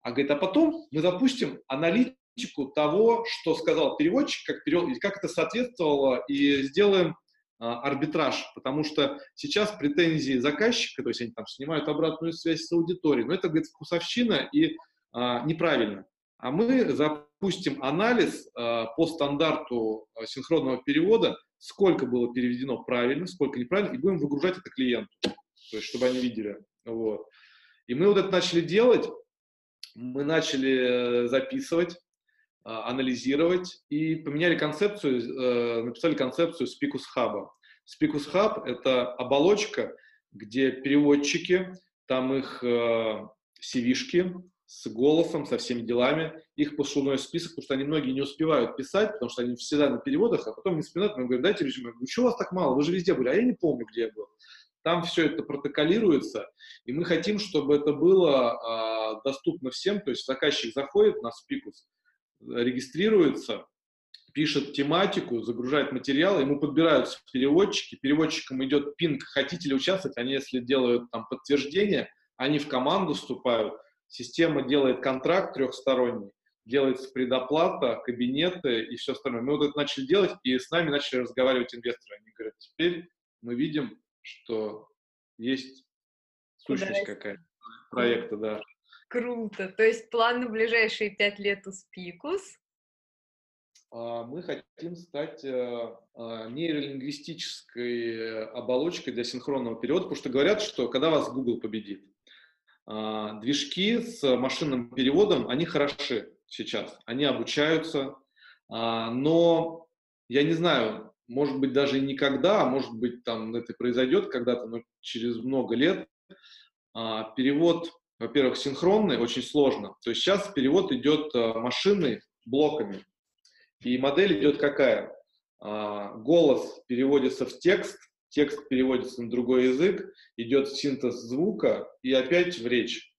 Speaker 2: А говорит, а потом мы запустим аналитику того, что сказал переводчик, как, перевод, как это соответствовало, и сделаем а, арбитраж, потому что сейчас претензии заказчика, то есть они там снимают обратную связь с аудиторией, но это, говорит, вкусовщина и а, неправильно. А мы запустим анализ а, по стандарту а, синхронного перевода, сколько было переведено правильно, сколько неправильно, и будем выгружать это клиенту, то есть чтобы они видели. Вот. И мы вот это начали делать, мы начали э, записывать, а, анализировать и поменяли концепцию, э, написали концепцию Spicus Hub. Spicus Hub — это оболочка, где переводчики, там их CV-шки э, с голосом, со всеми делами, их послужной список, потому что они многие не успевают писать, потому что они всегда на переводах, а потом не вспоминают, мы говорим, дайте резюме. Я говорю, что у вас так мало, вы же везде были, а я не помню, где я был. Там все это протоколируется, и мы хотим, чтобы это было а, доступно всем, то есть заказчик заходит на Spicus, регистрируется, пишет тематику, загружает материал, ему подбираются переводчики, переводчикам идет пинг, хотите ли участвовать, они если делают там подтверждение, они в команду вступают, система делает контракт трехсторонний, делается предоплата, кабинеты и все остальное. Мы вот это начали делать, и с нами начали разговаривать инвесторы. Они говорят, теперь мы видим, что есть сущность какая-то проекта, да.
Speaker 1: Круто. То есть план на ближайшие пять лет у Спикус?
Speaker 2: А, мы хотим стать э, а, нейролингвистической оболочкой для синхронного перевода, потому что говорят, что когда вас Google победит, движки с машинным переводом, они хороши сейчас, они обучаются, но я не знаю, может быть даже никогда, а может быть там это произойдет когда-то, но через много лет перевод во-первых, синхронный очень сложно. То есть сейчас перевод идет машиной блоками. И модель идет какая? А, голос переводится в текст, текст переводится на другой язык, идет синтез звука и опять в речь.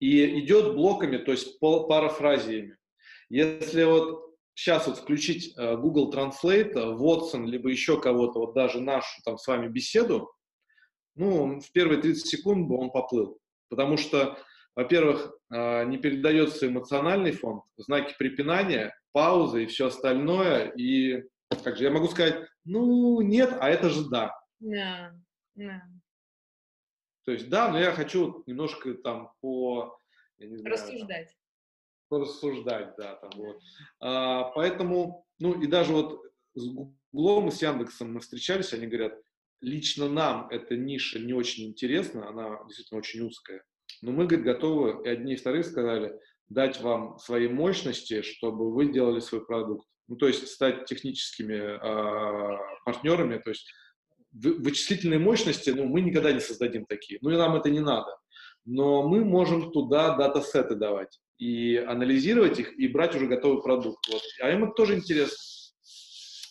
Speaker 2: И идет блоками, то есть парафразиями. Если вот сейчас вот включить э, Google Translate, Watson, либо еще кого-то, вот даже нашу там с вами беседу, ну, в первые 30 секунд бы он поплыл. Потому что, во-первых, а, не передается эмоциональный фон, знаки препинания, паузы и все остальное. И, как же, я могу сказать, ну, нет, а это же да.
Speaker 1: Да, да.
Speaker 2: То есть, да, но я хочу немножко там по...
Speaker 1: знаю, рассуждать. Там,
Speaker 2: порассуждать, да, там вот. А, поэтому, ну, и даже вот с Гуглом и с Яндексом мы встречались, они говорят, лично нам эта ниша не очень интересна, она действительно очень узкая. Но мы, говорит, готовы, и одни и вторые сказали, дать вам свои мощности, чтобы вы делали свой продукт. Ну, то есть стать техническими э, партнерами, то есть вычислительные мощности, ну, мы никогда не создадим такие, ну, и нам это не надо. Но мы можем туда датасеты давать и анализировать их, и брать уже готовый продукт. Вот. А им это тоже интересно.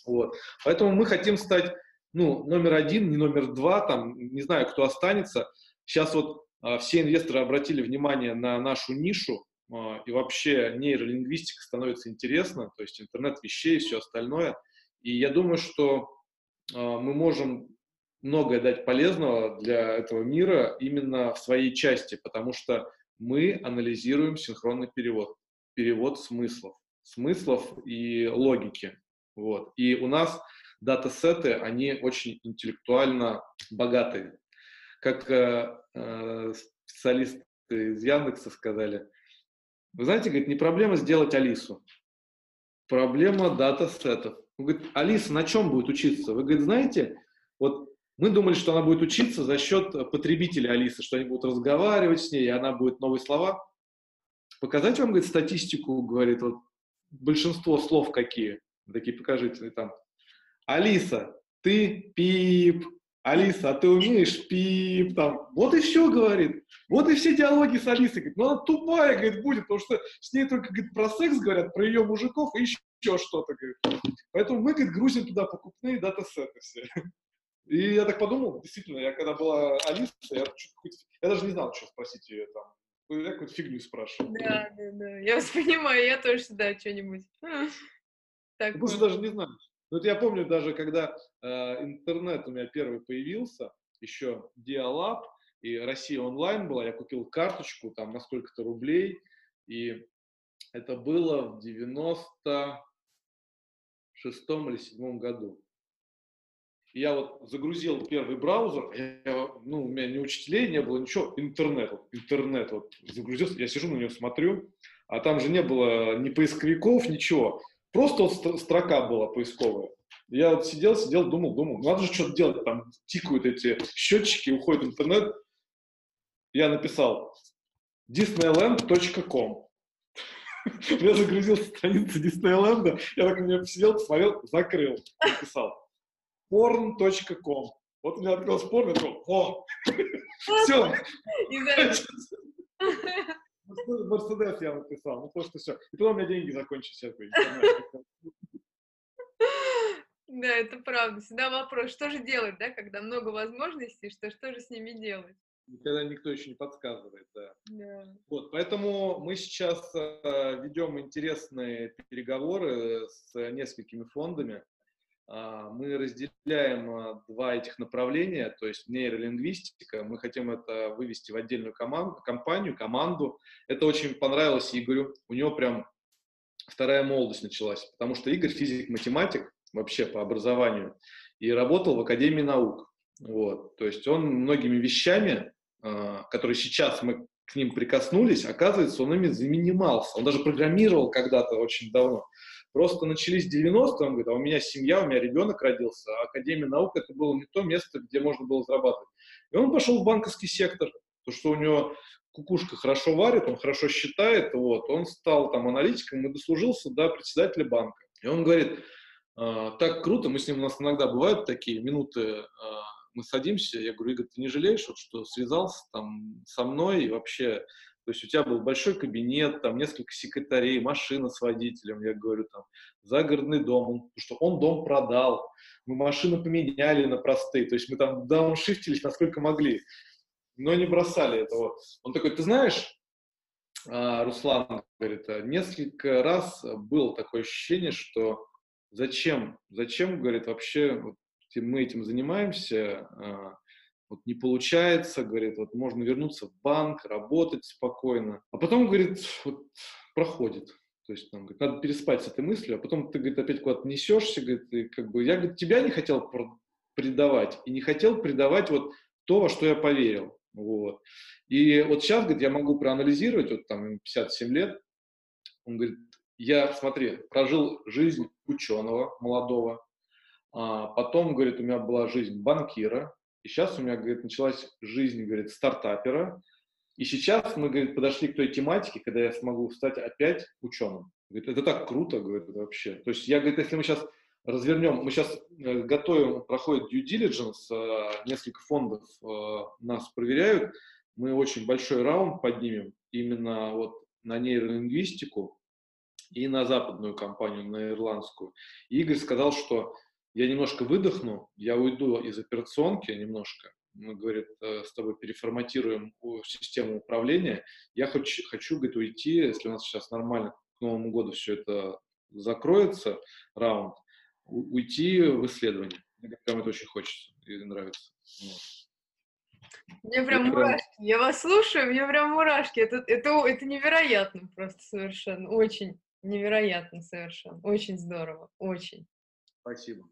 Speaker 2: Вот. Поэтому мы хотим стать ну, номер один, не номер два, там, не знаю, кто останется. Сейчас вот а, все инвесторы обратили внимание на нашу нишу, и вообще нейролингвистика становится интересна, то есть интернет вещей и все остальное. И я думаю, что а, мы можем многое дать полезного для этого мира именно в своей части, потому что мы анализируем синхронный перевод, перевод смыслов, смыслов и логики. Вот. И у нас датасеты, они очень интеллектуально богатые. Как э, э, специалисты из Яндекса сказали, вы знаете, говорит, не проблема сделать Алису, проблема датасетов. Он говорит, Алиса на чем будет учиться? Вы, говорит, знаете, вот мы думали, что она будет учиться за счет потребителя Алисы, что они будут разговаривать с ней, и она будет новые слова. Показать вам, говорит, статистику, говорит, вот большинство слов какие. Такие покажите, там, Алиса, ты пип, Алиса, а ты умеешь пип, там, вот и все, говорит. Вот и все диалоги с Алисой, говорит, ну она тупая, говорит, будет, потому что с ней только, говорит, про секс говорят, про ее мужиков и еще что-то, говорит. Поэтому мы, говорит, грузим туда покупные датасеты все. И я так подумал, действительно, я когда была Алиса, я, я даже не знал, что спросить ее там. Я какую-то фигню спрашивал.
Speaker 1: Да, да, да. Я вас [laughs] понимаю, я тоже всегда что-нибудь. [laughs]
Speaker 2: Так, Просто даже не знаю. Ну, вот я помню даже, когда э, интернет у меня первый появился, еще Dialab, и Россия онлайн была, я купил карточку там на сколько-то рублей, и это было в 96 или 7 году. Я вот загрузил первый браузер, я, ну, у меня ни учителей не было, ничего, интернет, вот, интернет вот загрузился, я сижу на него смотрю, а там же не было ни поисковиков, ничего, просто вот строка была поисковая. Я вот сидел, сидел, думал, думал, надо же что-то делать, там тикают эти счетчики, уходит интернет. Я написал disneyland.com. [laughs] Я загрузил страницу Диснейленда, я так на нее посидел, посмотрел, закрыл, написал porn.com. Вот у меня открылся порно, я думал, о, [laughs] все. [laughs] Мерседес я написал, ну просто все. И потом у меня деньги закончились.
Speaker 1: Да, это правда. Всегда вопрос, что же делать, да, когда много возможностей, что, что же с ними делать?
Speaker 2: Никогда никто еще не подсказывает, да. да. Вот, поэтому мы сейчас э, ведем интересные переговоры с несколькими фондами. А, мы разделяем а, два этих направления, то есть нейролингвистика, мы хотим это вывести в отдельную команду, компанию, команду. Это очень понравилось Игорю, у него прям вторая молодость началась, потому что Игорь физик-математик вообще по образованию и работал в Академии наук. Вот. То есть он многими вещами, а, которые сейчас мы к ним прикоснулись, оказывается, он ими занимался. Он даже программировал когда-то очень давно. Просто начались 90-е, он говорит, а у меня семья, у меня ребенок родился, а Академия наук это было не то место, где можно было зарабатывать. И он пошел в банковский сектор, то что у него кукушка хорошо варит, он хорошо считает, вот, он стал там аналитиком и дослужился до председателя банка. И он говорит, а, так круто, мы с ним, у нас иногда бывают такие минуты, а, мы садимся, я говорю, Игорь, ты не жалеешь, вот, что связался там со мной и вообще то есть у тебя был большой кабинет, там несколько секретарей, машина с водителем, я говорю, там, загородный дом, он, потому что он дом продал, мы машину поменяли на простые, то есть мы там дауншифтились насколько могли, но не бросали этого. Он такой, ты знаешь, а, Руслан говорит, «А несколько раз было такое ощущение, что зачем, зачем, говорит, вообще мы этим занимаемся, а, вот не получается, говорит, вот можно вернуться в банк, работать спокойно. А потом, говорит, вот проходит. То есть, там, говорит, надо переспать с этой мыслью, а потом ты, говорит, опять куда-то несешься, говорит, и как бы, я, говорит, тебя не хотел предавать, и не хотел предавать вот то, во что я поверил. Вот. И вот сейчас, говорит, я могу проанализировать, вот там 57 лет, он говорит, я, смотри, прожил жизнь ученого молодого, а потом, говорит, у меня была жизнь банкира, и сейчас у меня, говорит, началась жизнь, говорит, стартапера. И сейчас мы, говорит, подошли к той тематике, когда я смогу стать опять ученым. Говорит, это так круто, говорит, вообще. То есть я, говорит, если мы сейчас развернем, мы сейчас э, готовим, проходит due diligence, э, несколько фондов э, нас проверяют, мы очень большой раунд поднимем именно вот на нейролингвистику и на западную компанию, на ирландскую. И Игорь сказал, что я немножко выдохну, я уйду из операционки немножко, мы, говорит, э, с тобой переформатируем систему управления. Я хочу, хочу, говорит, уйти, если у нас сейчас нормально к Новому году все это закроется, раунд, уйти в исследование. Мне прям это очень хочется и нравится. Вот.
Speaker 1: Мне прям это мурашки. Прям... Я вас слушаю, мне прям мурашки. Это, это, это невероятно просто совершенно. Очень невероятно совершенно. Очень здорово. Очень.
Speaker 2: Спасибо.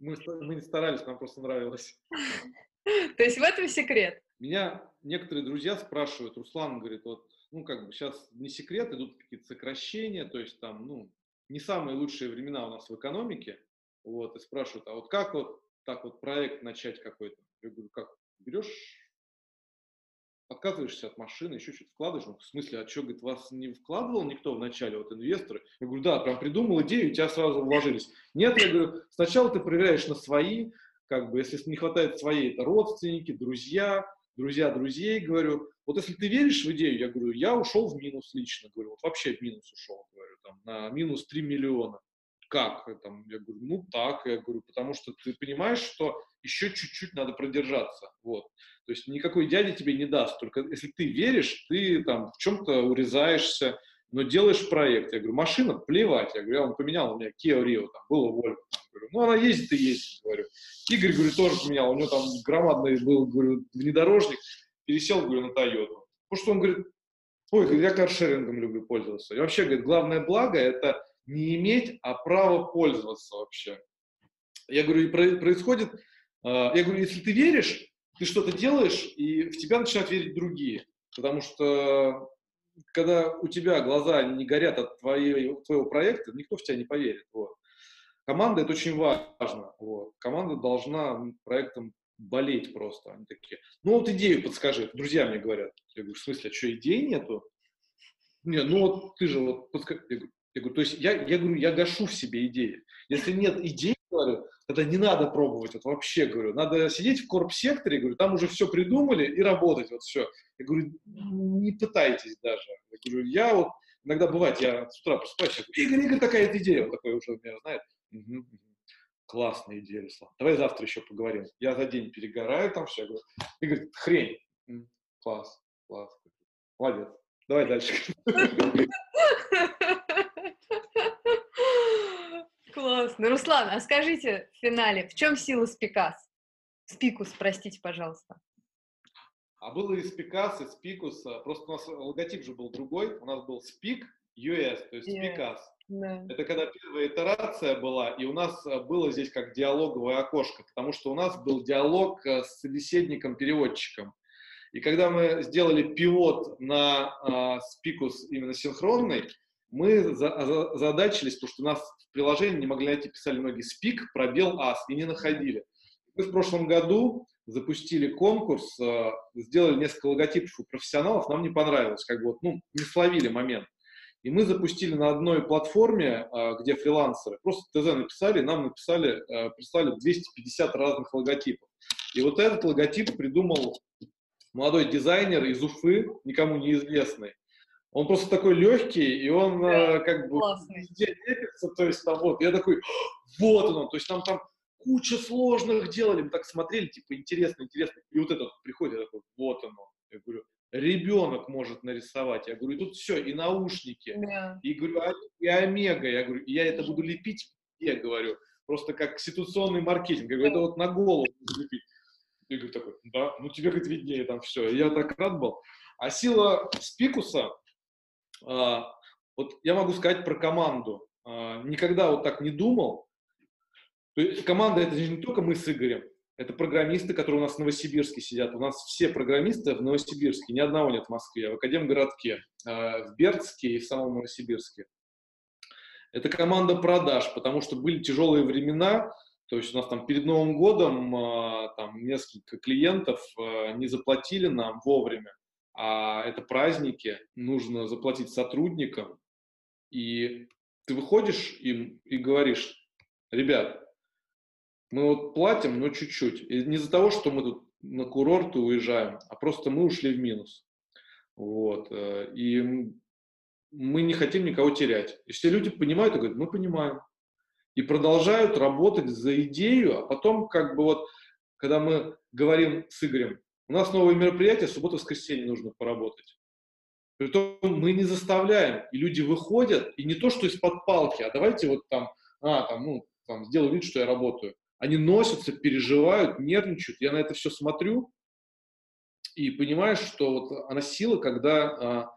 Speaker 2: Мы, мы не старались, нам просто нравилось. [laughs]
Speaker 1: То есть в этом секрет?
Speaker 2: Меня некоторые друзья спрашивают, Руслан говорит, вот, ну, как бы сейчас не секрет, идут какие-то сокращения, то есть там, ну, не самые лучшие времена у нас в экономике, вот, и спрашивают, а вот как вот так вот проект начать какой-то? Я говорю, как, берешь, отказываешься от машины, еще что-то вкладываешь, ну, в смысле, а что, говорит, вас не вкладывал никто вначале, вот инвесторы? Я говорю, да, прям придумал идею, у тебя сразу вложились. Нет, я говорю, сначала ты проверяешь на свои, как бы, если не хватает своей, это родственники, друзья, друзья друзей, говорю, вот если ты веришь в идею, я говорю, я ушел в минус лично, говорю, вот вообще в минус ушел, говорю, там, на минус 3 миллиона. Как? Там, я говорю, ну так, я говорю, потому что ты понимаешь, что еще чуть-чуть надо продержаться, вот. То есть никакой дядя тебе не даст, только если ты веришь, ты там в чем-то урезаешься, но делаешь проект. Я говорю, машина, плевать. Я говорю, я он поменял, у меня Kia Rio, там было Volvo. Говорю, ну, она ездит и ездит, говорю. Игорь, говорю, тоже поменял, у него там громадный был, говорю, внедорожник, пересел, говорю, на Тойоту. Потому что он говорит, ой, я каршерингом люблю пользоваться. И вообще, говорит, главное благо – это не иметь, а право пользоваться вообще. Я говорю, и происходит, а, я говорю, если ты веришь, ты что-то делаешь, и в тебя начинают верить другие. Потому что когда у тебя глаза не горят от твоей, твоего проекта, никто в тебя не поверит. Вот. Команда это очень важно. Вот. Команда должна проектом болеть просто. Они такие, ну вот идею подскажи. Друзья мне говорят. Я говорю, в смысле, а что, идей нету? Не, ну вот ты же вот подскажи. Я говорю, я говорю, то есть я, я говорю, я гашу в себе идеи. Если нет идей, говорю, тогда не надо пробовать, вот вообще, говорю, надо сидеть в корп-секторе, говорю, там уже все придумали и работать, вот все. Я говорю, не пытайтесь даже. Я говорю, я вот, иногда бывает, я с утра просыпаюсь, я говорю, Игорь, Игорь, такая идея, он такой уже меня знает. Угу. Классная идея, Руслан. Давай завтра еще поговорим. Я за день перегораю там все. Я говорю, Игорь, хрень. Класс, класс. Молодец. Давай дальше. [laughs]
Speaker 1: Классно. Руслан, а скажите в финале, в чем сила Спикас? Спикус, простите, пожалуйста.
Speaker 2: А было и Спикас, и Спикус. Просто у нас логотип же был другой. У нас был Спик US, то есть Спикас. Yeah. Это когда первая итерация была, и у нас было здесь как диалоговое окошко, потому что у нас был диалог э, с собеседником-переводчиком. И когда мы сделали пивот на Спикус именно синхронный, мы задачились, потому что у нас в приложении не могли найти, писали многие спик, пробел ас, и не находили. Мы в прошлом году запустили конкурс, э, сделали несколько логотипов у профессионалов, нам не понравилось, как бы вот, ну, не словили момент. И мы запустили на одной платформе, э, где фрилансеры, просто ТЗ написали, нам написали, э, прислали 250 разных логотипов. И вот этот логотип придумал молодой дизайнер из Уфы, никому неизвестный. Он просто такой легкий, и он да, э, как бы везде лепится, то есть там вот, я такой, вот он, то есть там там куча сложных делали, мы так смотрели, типа, интересно, интересно, и вот этот приходит, я такой, вот оно, я говорю, ребенок может нарисовать, я говорю, и тут все, и наушники, да. и говорю, а, и омега, я говорю, я это буду лепить, я говорю, просто как ситуационный маркетинг, я говорю, это вот на голову лепить. И говорю такой, да, ну тебе, говорит, виднее там все. И я так рад был. А сила спикуса, а, вот я могу сказать про команду. А, никогда вот так не думал. То есть команда это не только мы с Игорем, это программисты, которые у нас в Новосибирске сидят. У нас все программисты в Новосибирске, ни одного нет в Москве, а в Академгородке, в Бердске и в самом Новосибирске. Это команда продаж, потому что были тяжелые времена, то есть у нас там перед Новым годом там несколько клиентов не заплатили нам вовремя а это праздники, нужно заплатить сотрудникам, и ты выходишь им и говоришь, ребят, мы вот платим, но чуть-чуть. И не из-за того, что мы тут на курорты уезжаем, а просто мы ушли в минус. Вот. Э, и мы не хотим никого терять. И все люди понимают и говорят, мы понимаем. И продолжают работать за идею, а потом как бы вот когда мы говорим с Игорем, у нас новое мероприятие, суббота-воскресенье нужно поработать. Притом мы не заставляем, и люди выходят, и не то, что из-под палки, а давайте вот там, а, там, ну, там, сделаю вид, что я работаю. Они носятся, переживают, нервничают. Я на это все смотрю и понимаю, что вот она сила, когда а,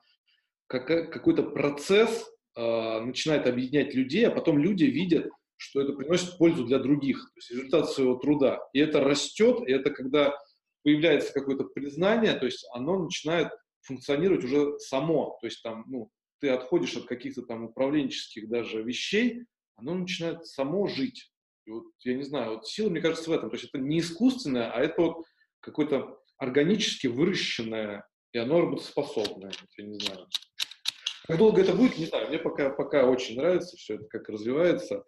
Speaker 2: как, какой-то процесс а, начинает объединять людей, а потом люди видят, что это приносит пользу для других, то есть результат своего труда. И это растет, и это когда появляется какое-то признание, то есть оно начинает функционировать уже само. То есть там, ну, ты отходишь от каких-то там управленческих даже вещей, оно начинает само жить. И вот, я не знаю, вот сила, мне кажется, в этом. То есть это не искусственное, а это вот какое-то органически выращенное, и оно работоспособное. Я не знаю. Как долго это будет, не знаю. Мне пока, пока очень нравится все это, как развивается.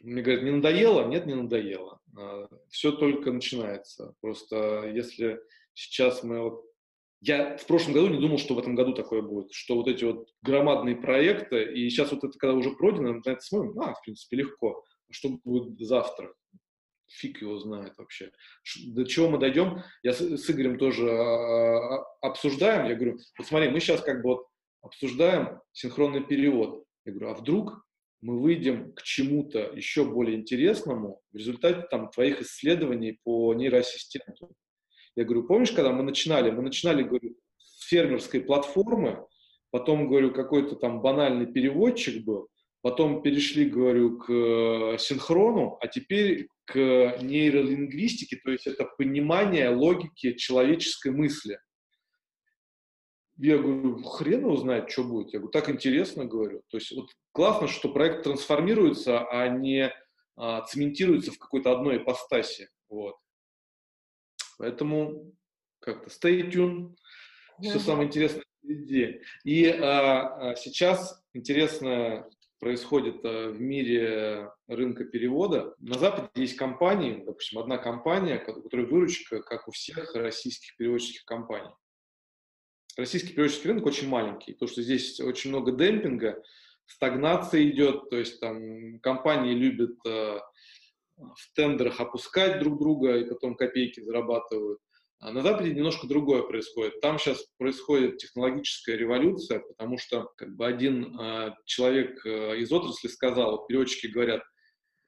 Speaker 2: Мне говорят, не надоело? Нет, не надоело. А, все только начинается. Просто если сейчас мы вот я в прошлом году не думал, что в этом году такое будет, что вот эти вот громадные проекты, и сейчас вот это, когда уже пройдено, на это смотрим, а, в принципе, легко. А что будет завтра? Фиг его знает вообще. До чего мы дойдем? Я с, с Игорем тоже а, а, обсуждаем. Я говорю, вот смотри, мы сейчас как бы вот обсуждаем синхронный перевод. Я говорю, а вдруг мы выйдем к чему-то еще более интересному в результате там твоих исследований по нейроассистенту. Я говорю, помнишь, когда мы начинали? Мы начинали, говорю, с фермерской платформы, потом, говорю, какой-то там банальный переводчик был, потом перешли, говорю, к э, синхрону, а теперь к нейролингвистике, то есть это понимание логики человеческой мысли. Я говорю, хрен его знает, что будет. Я говорю, так интересно, говорю. То есть вот классно, что проект трансформируется, а не а, цементируется в какой-то одной ипостаси. Вот. Поэтому как-то stay tuned, все самое интересное впереди. И а, а, сейчас интересно происходит а, в мире рынка перевода. На Западе есть компании, допустим, одна компания, у которой выручка, как у всех российских переводческих компаний. Российский переводческий рынок очень маленький, потому что здесь очень много демпинга, стагнация идет, то есть там компании любят а, в тендерах опускать друг друга и потом копейки зарабатывают. А на Западе немножко другое происходит. Там сейчас происходит технологическая революция, потому что как бы один э, человек э, из отрасли сказал, переводчики говорят,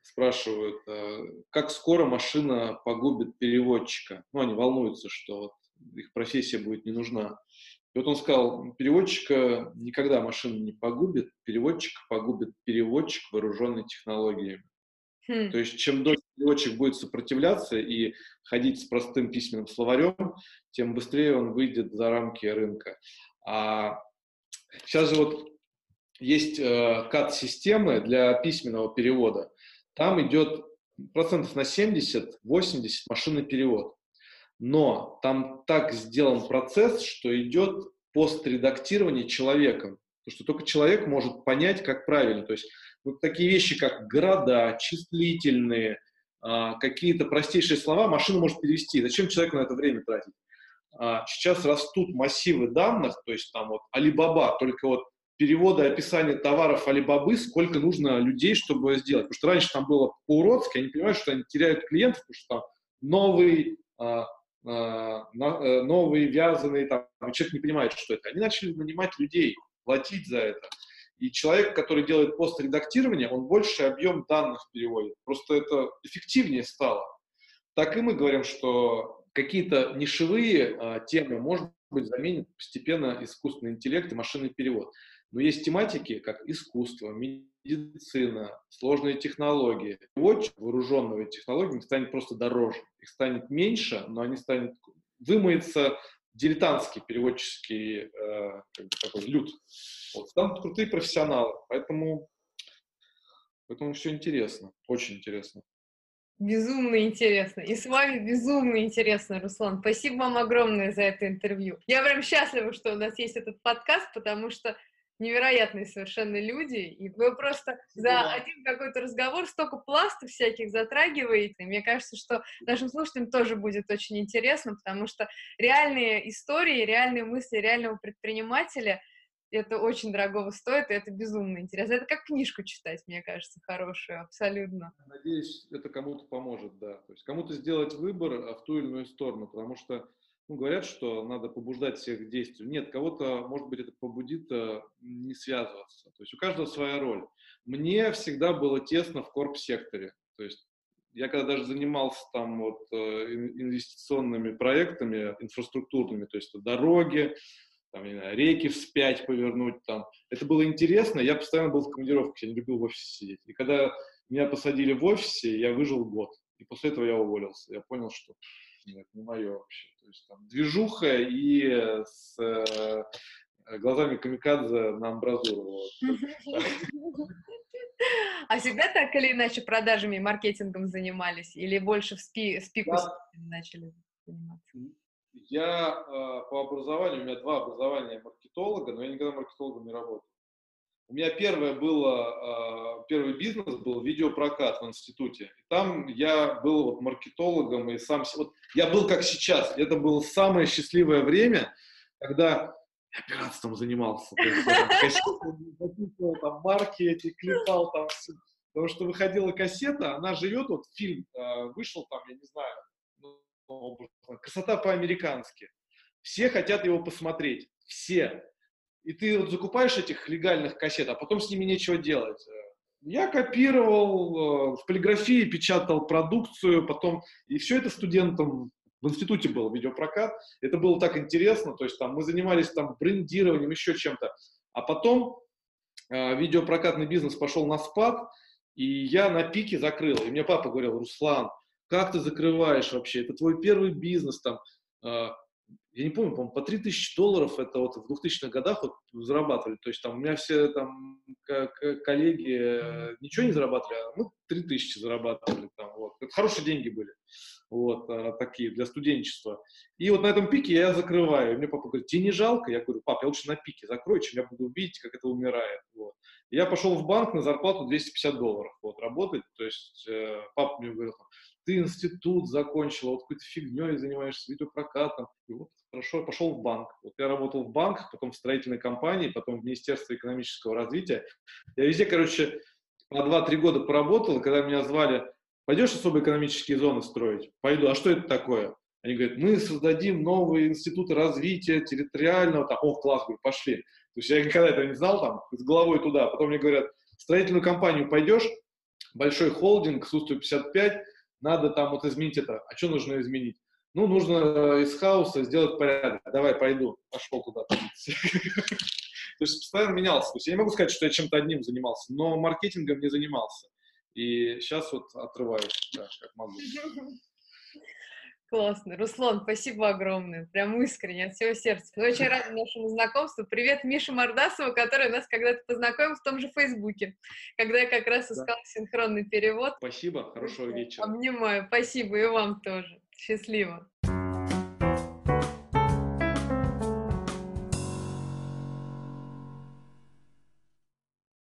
Speaker 2: спрашивают, э, как скоро машина погубит переводчика. Ну, они волнуются, что их профессия будет не нужна. И вот он сказал, переводчика никогда машина не погубит, переводчика погубит переводчик, вооруженный технологиями. Хм. То есть чем дольше переводчик будет сопротивляться и ходить с простым письменным словарем, тем быстрее он выйдет за рамки рынка. А сейчас же вот есть э, кат-системы для письменного перевода. Там идет процентов на 70-80 машинный перевод. Но там так сделан процесс, что идет постредактирование человеком. Потому что только человек может понять, как правильно. То есть вот такие вещи, как города, числительные, а, какие-то простейшие слова машина может перевести. Зачем человеку на это время тратить? А, сейчас растут массивы данных, то есть там вот Alibaba, только вот перевода и описания товаров Алибабы, сколько нужно людей, чтобы сделать. Потому что раньше там было по-уродски, они понимают, что они теряют клиентов, потому что там новый, а, э, новый вязаный, там, человек не понимает, что это. Они начали нанимать людей, платить за это. И человек, который делает постредактирование, он больше объем данных переводит. Просто это эффективнее стало. Так и мы говорим, что какие-то нишевые а, темы, может быть, заменит постепенно искусственный интеллект и машинный перевод. Но есть тематики, как искусство, медицина, сложные технологии. Переводчик, вооруженного технологиями, станет просто дороже. Их станет меньше, но они станут вымоется дилетантский переводческий э, как бы такой люд. Вот. Там крутые профессионалы, поэтому, поэтому все интересно, очень интересно.
Speaker 1: Безумно интересно. И с вами безумно интересно, Руслан. Спасибо вам огромное за это интервью. Я прям счастлива, что у нас есть этот подкаст, потому что невероятные совершенно люди, и вы просто за да. один какой-то разговор столько пластов всяких затрагиваете. И мне кажется, что нашим слушателям тоже будет очень интересно, потому что реальные истории, реальные мысли реального предпринимателя это очень дорогого стоит, и это безумно интересно. Это как книжку читать, мне кажется, хорошую, абсолютно.
Speaker 2: Надеюсь, это кому-то поможет, да. То есть кому-то сделать выбор а, в ту или иную сторону, потому что ну, говорят, что надо побуждать всех к действию. Нет, кого-то, может быть, это побудит а, не связываться. То есть у каждого своя роль. Мне всегда было тесно в корп-секторе. То есть я когда даже занимался там вот э, инвестиционными проектами инфраструктурными, то есть дороги, там, не знаю, реки вспять повернуть там. Это было интересно, я постоянно был в командировках, я не любил в офисе сидеть. И когда меня посадили в офисе, я выжил год. И после этого я уволился. Я понял, что нет, не мое вообще. То есть там движуха и с э, глазами камикадзе на амбразуру. [laughs]
Speaker 1: А всегда так или иначе продажами и маркетингом занимались? Или больше в, спи, в спику начали заниматься?
Speaker 2: Я э, по образованию, у меня два образования маркетолога, но я никогда маркетологом не работал. У меня первое было, э, первый бизнес был видеопрокат в институте. И там я был вот маркетологом и сам, вот я был как сейчас. Это было самое счастливое время, когда я пиратством занимался. То есть, [laughs] там, марки эти, клепал там все. Потому что выходила кассета, она живет, вот фильм э, вышел там, я не знаю, красота по-американски. Все хотят его посмотреть, все. И ты вот закупаешь этих легальных кассет, а потом с ними нечего делать. Я копировал, э, в полиграфии печатал продукцию, потом, и все это студентам в институте был видеопрокат. Это было так интересно, то есть там мы занимались там брендированием, еще чем-то. А потом э, видеопрокатный бизнес пошел на спад, и я на пике закрыл. И мне папа говорил, Руслан, как ты закрываешь вообще? Это твой первый бизнес там. А, я не помню, по-моему, по 3000 долларов это вот в 2000-х годах вот зарабатывали. То есть там у меня все там коллеги э, ничего не зарабатывали, а мы 3000 зарабатывали там, вот. Это хорошие деньги были, вот, а, такие, для студенчества. И вот на этом пике я закрываю. И мне папа говорит, тебе не жалко? Я говорю, пап, я лучше на пике закрою, чем я буду видеть, как это умирает, вот. я пошел в банк на зарплату 250 долларов, вот, работать. То есть э, папа мне говорил, ты институт закончил, вот какой-то фигней занимаешься, видеопрокатом. И вот хорошо, пошел в банк. Вот я работал в банках, потом в строительной компании, потом в Министерстве экономического развития. Я везде, короче, по 2-3 года поработал, когда меня звали, пойдешь особо экономические зоны строить? Пойду. А что это такое? Они говорят, мы создадим новые институты развития территориального. Там, О, класс, говорю, пошли. То есть я никогда этого не знал, там, с головой туда. Потом мне говорят, в строительную компанию пойдешь, большой холдинг, СУ-155, надо там вот изменить это. А что нужно изменить? Ну, нужно э, из хаоса сделать порядок. Давай, пойду. Пошел куда-то. [laughs] То есть постоянно менялся. То есть я не могу сказать, что я чем-то одним занимался, но маркетингом не занимался. И сейчас вот отрываюсь, да, как могу. [laughs]
Speaker 1: Классно. Руслан, спасибо огромное. Прям искренне, от всего сердца. Очень рада нашему знакомству. Привет Мише Мордасову, который нас когда-то познакомил в том же Фейсбуке, когда я как раз искала да. синхронный перевод.
Speaker 2: Спасибо, хорошего вечера.
Speaker 1: Обнимаю. Спасибо и вам тоже. Счастливо.